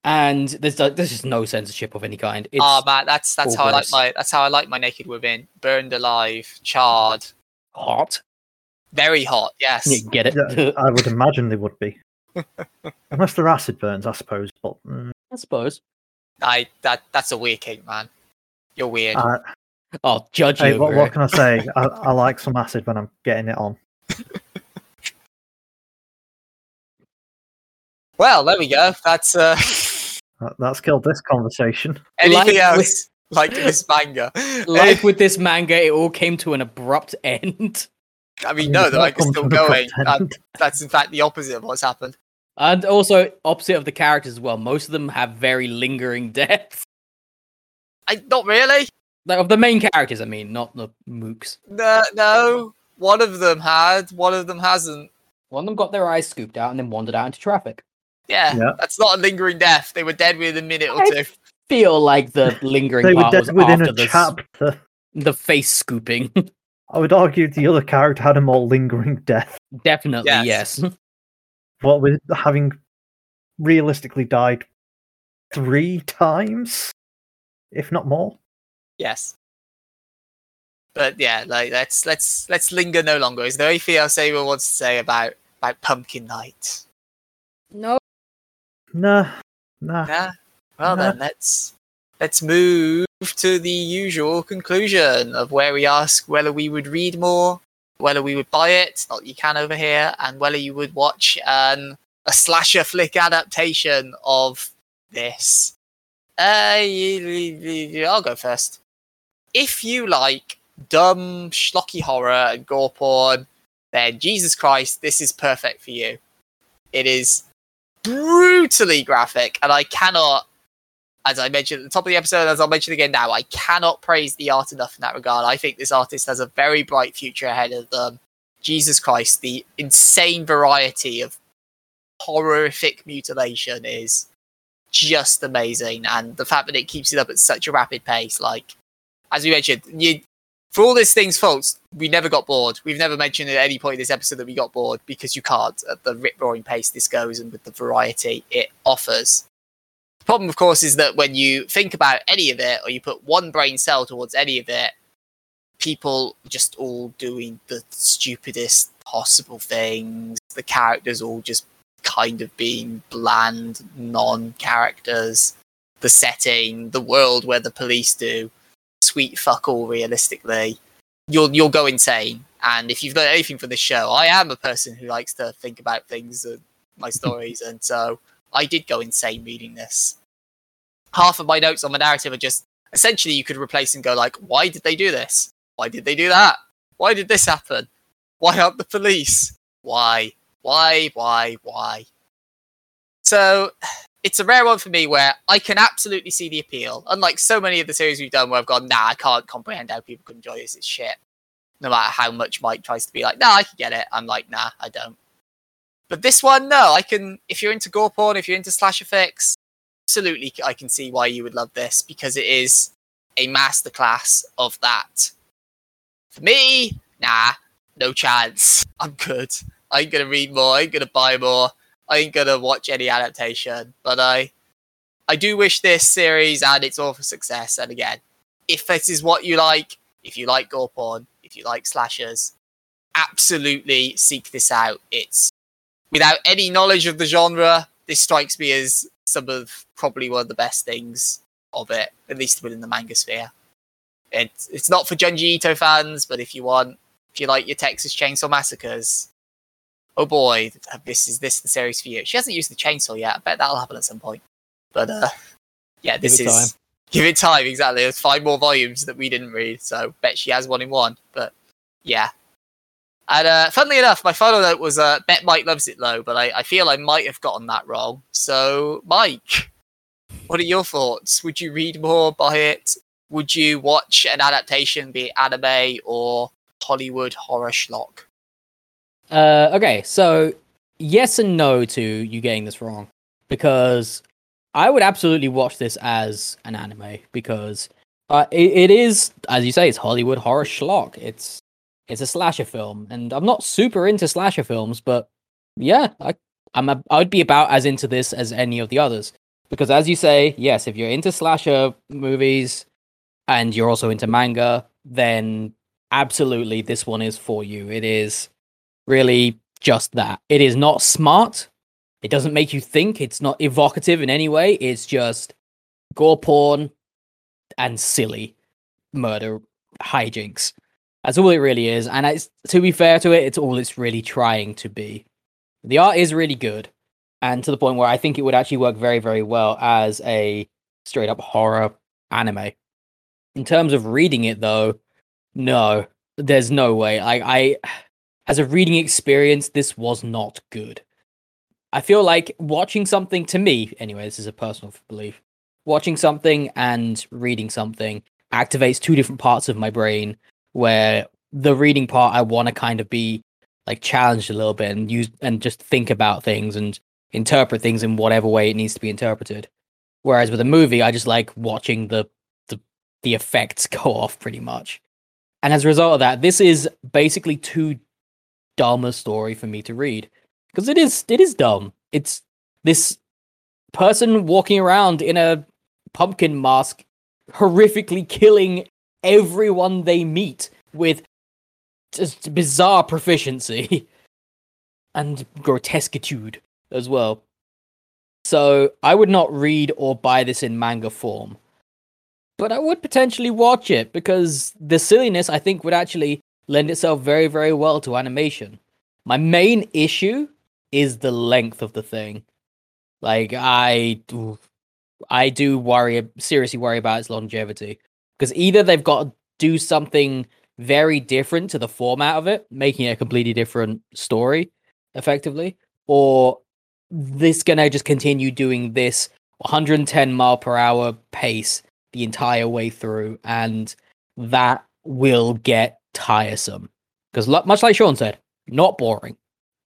and there's like, there's just no censorship of any kind. It's Ah man, that's that's all how I like my that's how I like my naked women. Burned alive, charred, hot. very hot. Yes. You get it? Yeah, I would imagine they would be. Unless they're acid burns, I suppose. But mm, I suppose. I that that's a weird kink, man. You're weird. I, Oh, judge hey, you. what, what can I say? I, I like some acid when I'm getting it on. well, there we go. That's uh That, that's killed this conversation. anything Like else with- like this manga. like with this manga, it all came to an abrupt end. I mean, no, the That manga's comes still from a going. content. That's in fact the opposite of what's happened. And also, opposite of the characters as well, most of them have very lingering deaths. I not really. Like, of the main characters, I mean, not the mooks. No, no. One of them had, one of them hasn't. One of them got their eyes scooped out and then wandered out into traffic. Yeah, Yeah. that's not a lingering death. They were dead within a minute or I two. feel like the lingering They were part was dead within after a the, s- chapter. the face scooping. I would argue the other character had a more lingering death. Definitely, Yes. yes. What with having realistically died three times, if not more. Yes. But yeah, like let's let's let's linger no longer. Is there anything else anyone wants to say about about Pumpkin Night? No. Nah, nah. Nah. Well No. then, let's let's move to the usual conclusion of where we ask whether we would read more, whether we would buy it, not that you can over here, and whether you would watch an a slasher flick adaptation of this. Uh, I'll go first. If you like dumb schlocky horror and gore porn, then Jesus Christ, this is perfect for you. It is brutally graphic, and I cannot, as I mentioned at the top of the episode, as I'll mention again now, I cannot praise the art enough in that regard. I think this artist has a very bright future ahead of them. Jesus Christ, the insane variety of horrific mutilation is just amazing, and the fact that it keeps it up at such a rapid pace, like as we mentioned, you for all this thing's faults, we never got bored. We've never mentioned at any point in this episode that we got bored because you can't at the rip roaring pace this goes and with the variety it offers. The problem, of course, is that when you think about any of it or you put one brain cell towards any of it, people just all doing the stupidest possible things. The characters all just kind of being bland non characters. The setting, the world where the police do sweet fuck all realistically. You'll you'll go insane and if you've got anything from this show i am a person who likes to think about things and my stories and so i did go insane reading this. Half of my notes on the narrative are just essentially you could replace and go like why did they do this? Why did they do that? Why did this happen? Why aren't the police? Why? Why? Why? Why? So it's a rare one for me where I can absolutely see the appeal. Unlike so many of the series we've done where I've gone, nah, I can't comprehend how people can enjoy this. It's shit. No matter how much Mike tries to be like, nah, I can get it. I'm like, nah, I don't. But this one, no, I can. If you're into gore porn, if you're into slasher flicks, absolutely, I can see why you would love this because it is a masterclass of that. For me, nah, no chance. I'm good. I ain't gonna read more. I ain't gonna buy more. I ain't gonna watch any adaptation, but I I do wish this series and its awful success. And again, if this is what you like, if you like gore porn, if you like slashers, absolutely seek this out. It's without any knowledge of the genre, this strikes me as some of probably one of the best things of it, at least within the manga sphere. It's it's not for Junji Ito fans, but if you want, if you like your Texas Chainsaw Massacres, oh boy, this is this the series for you. She hasn't used the chainsaw yet. I bet that'll happen at some point. But uh, yeah, Give this it is time. give it time. Exactly. There's five more volumes that we didn't read, so bet she has one in one. But Yeah. And uh, funnily enough, my final note was uh, bet Mike loves it low, but I, I feel I might have gotten that wrong. So, Mike, what are your thoughts? Would you read more, by it? Would you watch an adaptation, be it anime or Hollywood horror schlock? Uh, okay, so yes and no to you getting this wrong because I would absolutely watch this as an anime because uh, it, it is, as you say, it's Hollywood horror schlock. It's it's a slasher film, and I'm not super into slasher films, but yeah, I I'm a, I'd be about as into this as any of the others because, as you say, yes, if you're into slasher movies and you're also into manga, then absolutely this one is for you. It is really just that. It is not smart. It doesn't make you think. It's not evocative in any way. It's just gore porn and silly murder hijinks. That's all it really is. And it's to be fair to it, it's all it's really trying to be. The art is really good, and to the point where I think it would actually work very, very well as a straight up horror anime. In terms of reading it, though, no, there's no way. I, I, as a reading experience, this was not good. I feel like watching something to me, anyway, this is a personal belief. Watching something and reading something activates two different parts of my brain where the reading part I want to kind of be like challenged a little bit and use and just think about things and interpret things in whatever way it needs to be interpreted. Whereas with a movie, I just like watching the the, the effects go off pretty much. And as a result of that, this is basically too dumb a story for me to read because it is it is dumb. It's this person walking around in a pumpkin mask, horrifically killing everyone they meet with just bizarre proficiency and grotesquitude as well. So I would not read or buy this in manga form. But I would potentially watch it because the silliness I think would actually lend itself very, very well to animation. My main issue is the length of the thing. Like I I do worry seriously worry about its longevity because either they've got to do something very different to the format of it, making it a completely different story, effectively, or this gonna just continue doing this 110 mile per hour pace the entire way through, and that will get tiresome. Because much like Sean said, not boring,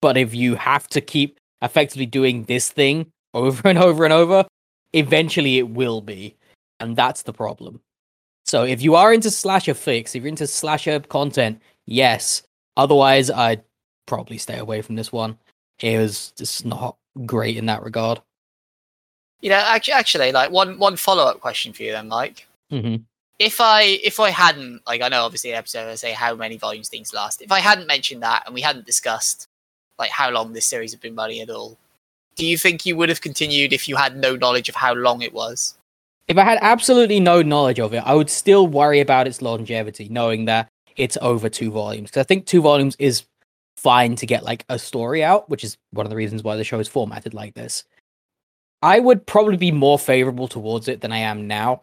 but if you have to keep effectively doing this thing over and over and over, eventually it will be, and that's the problem. So if you are into slasher flicks, if you're into slasher content, yes. Otherwise, I'd probably stay away from this one. It was just not great in that regard. You know, actually, actually, like one one follow up question for you then, Mike. Mm-hmm. If I if I hadn't like I know obviously the episode I say how many volumes things last. If I hadn't mentioned that and we hadn't discussed like how long this series had been running at all, do you think you would have continued if you had no knowledge of how long it was? If I had absolutely no knowledge of it, I would still worry about its longevity, knowing that it's over two volumes. Because I think two volumes is fine to get like a story out, which is one of the reasons why the show is formatted like this. I would probably be more favorable towards it than I am now,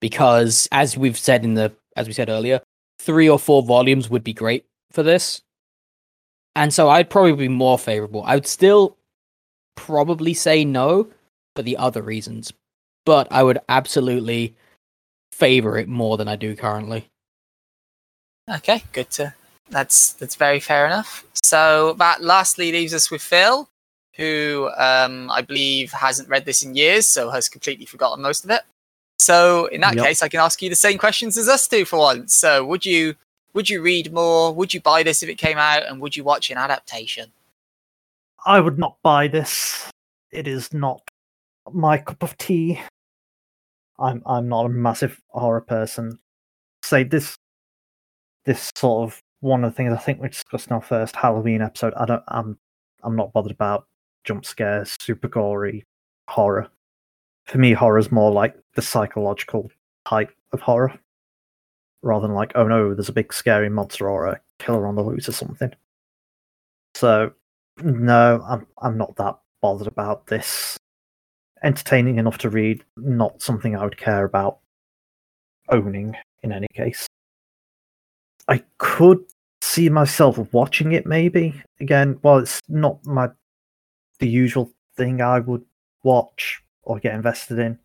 because as we've said in the as we said earlier, three or four volumes would be great for this. And so I'd probably be more favorable. I would still probably say no for the other reasons, but I would absolutely favor it more than I do currently. Okay, good to that's that's very fair enough. So that lastly leaves us with Phil, who um, I believe hasn't read this in years, so has completely forgotten most of it. So in that Yep. case, I can ask you the same questions as us do for once. So would you would you read more? Would you buy this if it came out? And would you watch an adaptation? I would not buy this. It is not my cup of tea. I'm I'm not a massive horror person. Say this this sort of one of the things I think we discussed in our first Halloween episode. I don't I'm I'm not bothered about jump scares, super gory horror. For me, horror is more like the psychological type of horror, rather than like, oh no, there's a big scary monster or a killer on the loose or something. So no, I'm I'm not that bothered about this. Entertaining enough to read, not something I would care about owning in any case. I could see myself watching it maybe again. Well, it's not my the usual thing I would watch or get invested in.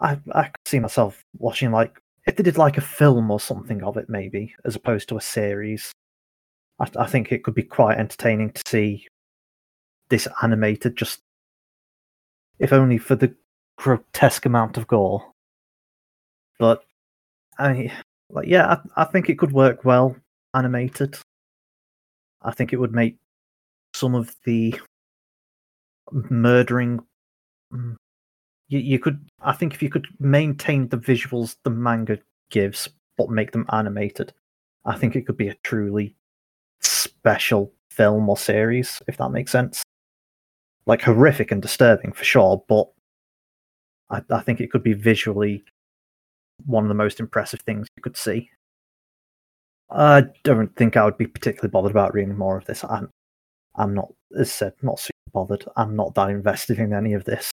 I I could see myself watching like if they did like a film or something of it, maybe as opposed to a series. I, I think it could be quite entertaining to see this animated, just if only for the grotesque amount of gore. But I like yeah, I, I think it could work well animated. I think it would make some of the murdering Mm. you, you could i think if you could maintain the visuals the manga gives but make them animated i think it could be a truly special film or series if that makes sense. Like horrific and disturbing for sure but i, I think it could be visually one of the most impressive things you could see. I don't think i would be particularly bothered about reading more of this. I'm i'm not as said not super bothered. I'm not that invested in any of this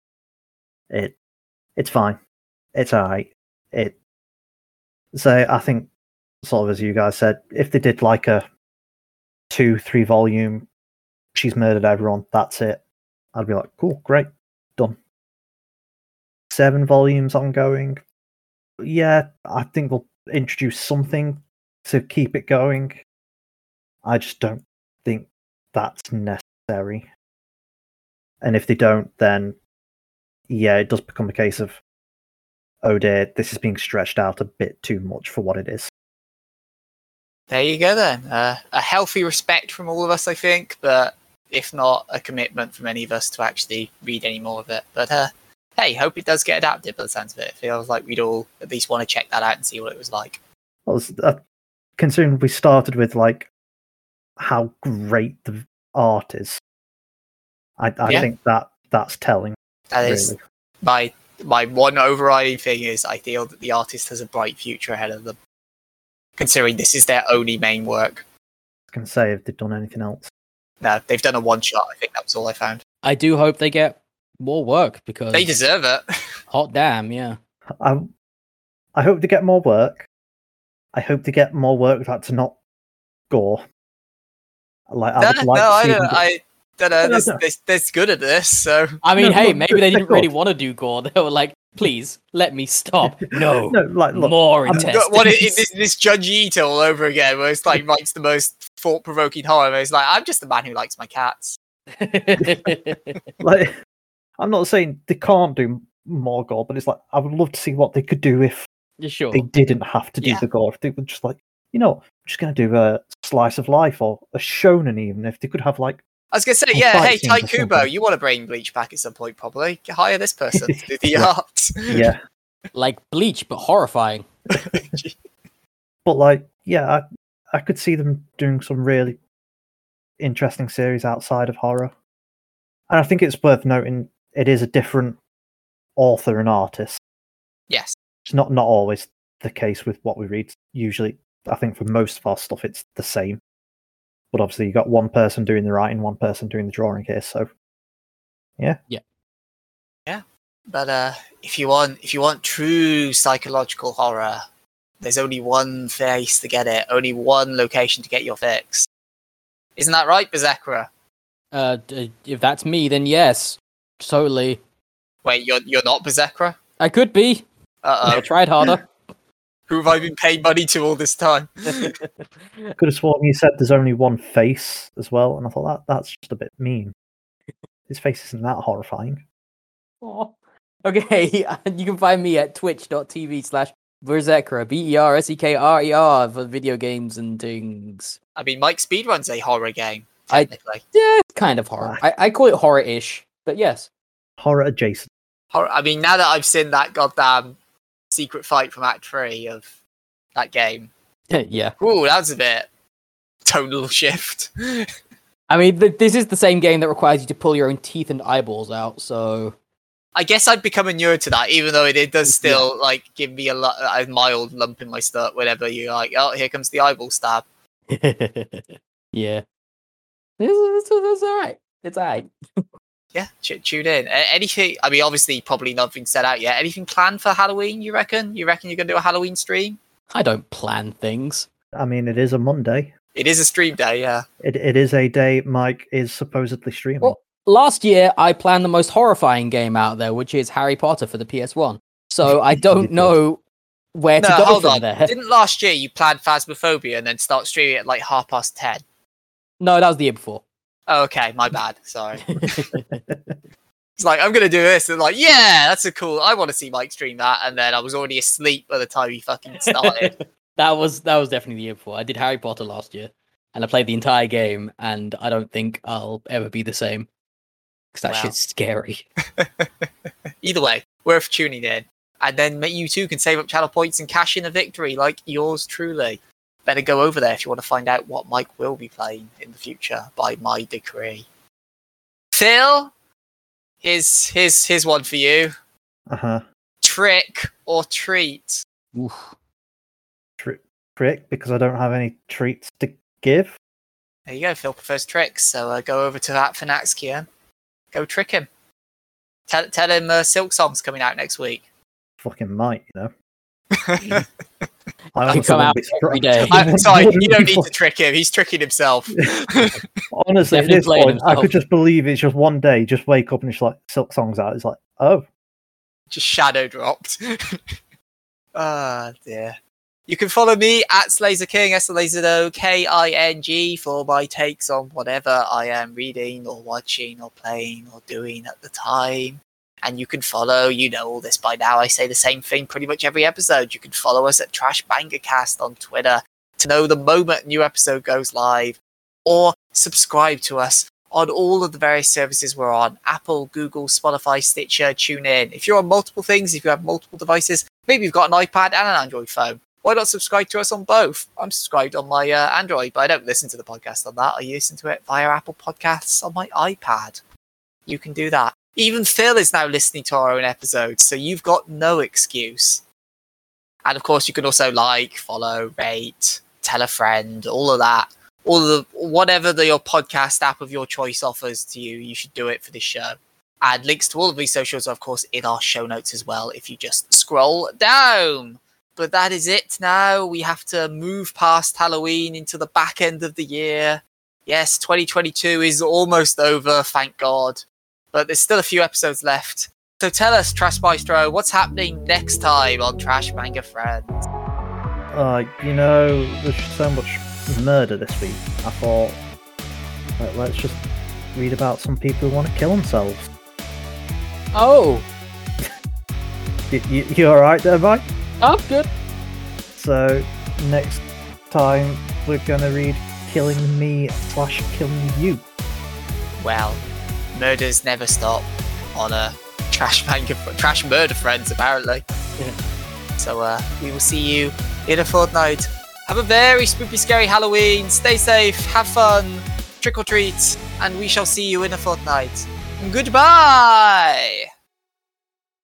it it's fine. It's alright. It so I think sort of as you guys said, if they did like a two, three volume, she's murdered everyone, that's it. I'd be like, cool, great, done. Seven volumes ongoing. Yeah, I think they'll introduce something to keep it going. I just don't think that's necessary. And if they don't, then yeah, it does become a case of, oh dear, this is being stretched out a bit too much for what it is. There you go then. Uh, a healthy respect from all of us, I think, but if not, a commitment from any of us to actually read any more of it. But uh, hey, hope it does get adapted by the sounds of it. It feels like we'd all at least want to check that out and see what it was like. Well, uh, considering we started with like how great the art is, I, I Yeah. think that that's telling. That is really. my my one overriding thing is I feel that the artist has a bright future ahead of them, considering this is their only main work. I can say if they've done anything else. No, they've done a one shot. I think that was all I found. I do hope they get more work because They deserve it. hot damn, yeah. I, I hope to get more work. I hope to get more work that's not gore. Like I no, would like no, to I see don't. get- I don't know. Uh, no, no, This, no. this, this good at this. So I mean, No, hey, look, maybe they didn't really want to do gore. They were like, please let me stop. No, no, like look, more I'm- intestines. what it, it, this, this Junji Ito all over again, where it's like writes the most thought provoking horror. Where it's like, I'm just the man who likes my cats. like I'm not saying they can't do more gore, but it's like I would love to see what they could do if You sure? they didn't have to do Yeah. the gore. If they were just like, you know, I'm just gonna do a slice of life or a shonen even. If they could have like I was gonna say, yeah, hey, scenes Tite Kubo, you want to brain bleach back at some point, probably. Hire this person to do the Yeah. art. yeah. Like Bleach, but horrifying. but like yeah, I I could see them doing some really interesting series outside of horror. And I think it's worth noting it is a different author and artist. yes. It's not not always the case with what we read. Usually, I think for most of our stuff, it's the same. But obviously, you got one person doing the writing, one person doing the drawing here. So yeah, yeah, yeah. But uh, if you want, if you want true psychological horror, there's only one face to get it. Only one location to get your fix. Isn't that right, Berserkra? Uh, d- if that's me, then yes, totally. Wait, you're you're not Berserkra? I could be. Uh I oh. tried harder. Who have I been paying money to all this time? could have sworn you said there's only one face as well, and I thought that that's just a bit mean. His face isn't that horrifying. Aw. Okay, you can find me at twitch.tv slash Berserkra, B E R S E K R E R for video games and things. I mean, Mike Speedrun's a horror game. I- Yeah, kind of horror. Ah. I, I call it horror ish, but yes. Horror adjacent. horror. I mean, now that I've seen that goddamn secret fight from Act Three of that game, yeah. ooh, that's a bit tonal shift. I mean, th- this is the same game that requires you to pull your own teeth and eyeballs out, so. I guess I'd become inured to that, even though it, it does still like give me a, lo- a mild lump in my stomach whenever you're like, oh, here comes the eyeball stab. yeah. It's, it's, it's alright. It's alright. Yeah, ch- tune in. A- anything? I mean, obviously, probably nothing set out yet. Anything planned for Halloween? You reckon? You reckon you're gonna do a Halloween stream? I don't plan things. I mean, it is a Monday. It is a stream day, yeah. It, it is a day Mike is supposedly streaming. Well- Last year, I planned the most horrifying game out there, which is Harry Potter for the PS1. So I don't know where to go hold from on. there. Didn't last year you plan Phasmophobia and then start streaming at like half past ten? No, that was the year before. Oh, okay, my bad. Sorry. It's like I'm gonna do this, and like, yeah, that's a cool. I want to see Mike stream that, and then I was already asleep by the time he fucking started. that was that was definitely the year before. I did Harry Potter last year, and I played the entire game, and I don't think I'll ever be the same because that Wow. shit's scary. Either way, worth tuning in, and then you too can save up channel points and cash in a victory like yours truly. Better go over there if you want to find out what Mike will be playing in the future by my decree. Phil, here's here's here's one for you: Uh huh. trick or treat. Oof. Trick because I don't have any treats to give. There you go. Phil prefers tricks, so uh, go over to that Finaxkia. Go trick him. Tell, tell him uh, Silksong's coming out next week. Fucking might, you know. I, I Can come out be surprised. every day. am sorry, you don't need to trick him. He's tricking himself. Honestly, at this playing point, I could just believe it's just one day, just wake up and it's like Silksong's out. It's like, oh, Just shadow dropped. Ah, dear. You can follow me at Slazer King, S L A Z O K I N G, for my takes on whatever I am reading or watching or playing or doing at the time. And you can follow, you know all this by now. I say the same thing pretty much every episode. You can follow us at Trash Mangacast on Twitter to know the moment a new episode goes live, or subscribe to us on all of the various services we're on Apple, Google, Spotify, Stitcher, TuneIn. If you're on multiple things, if you have multiple devices, maybe you've got an iPad and an Android phone. Why not subscribe to us on both? I'm subscribed on my uh, Android, but I don't listen to the podcast on that. I listen to it via Apple Podcasts on my iPad. You can do that. Even Phil is now listening to our own episodes, so you've got no excuse. And of course, you can also like, follow, rate, tell a friend, all of that all the whatever the, your podcast app of your choice offers to you, you should do it for this show. And links to all of these socials are, of course, in our show notes as well if you just scroll down. But that is it now. We have to move past Halloween into the back end of the year. Yes, 2022 is almost over, thank God. But there's still a few episodes left. So tell us, Trash Maestro, what's happening next time on Trash Manga Friends? uh, you know, there's so much murder this week. I thought, like, let's just read about some people who want to kill themselves. Oh, You, you, you alright there, Mike? I'm good. So, next time we're gonna read Killing Me slash Killing You. well, murders never stop on a trash bank of trash murder friends apparently. so uh, we will see you in a fortnight. Have a very spooky, scary Halloween. Stay safe, have fun, trick or treat, and we shall see you in a fortnight. Goodbye.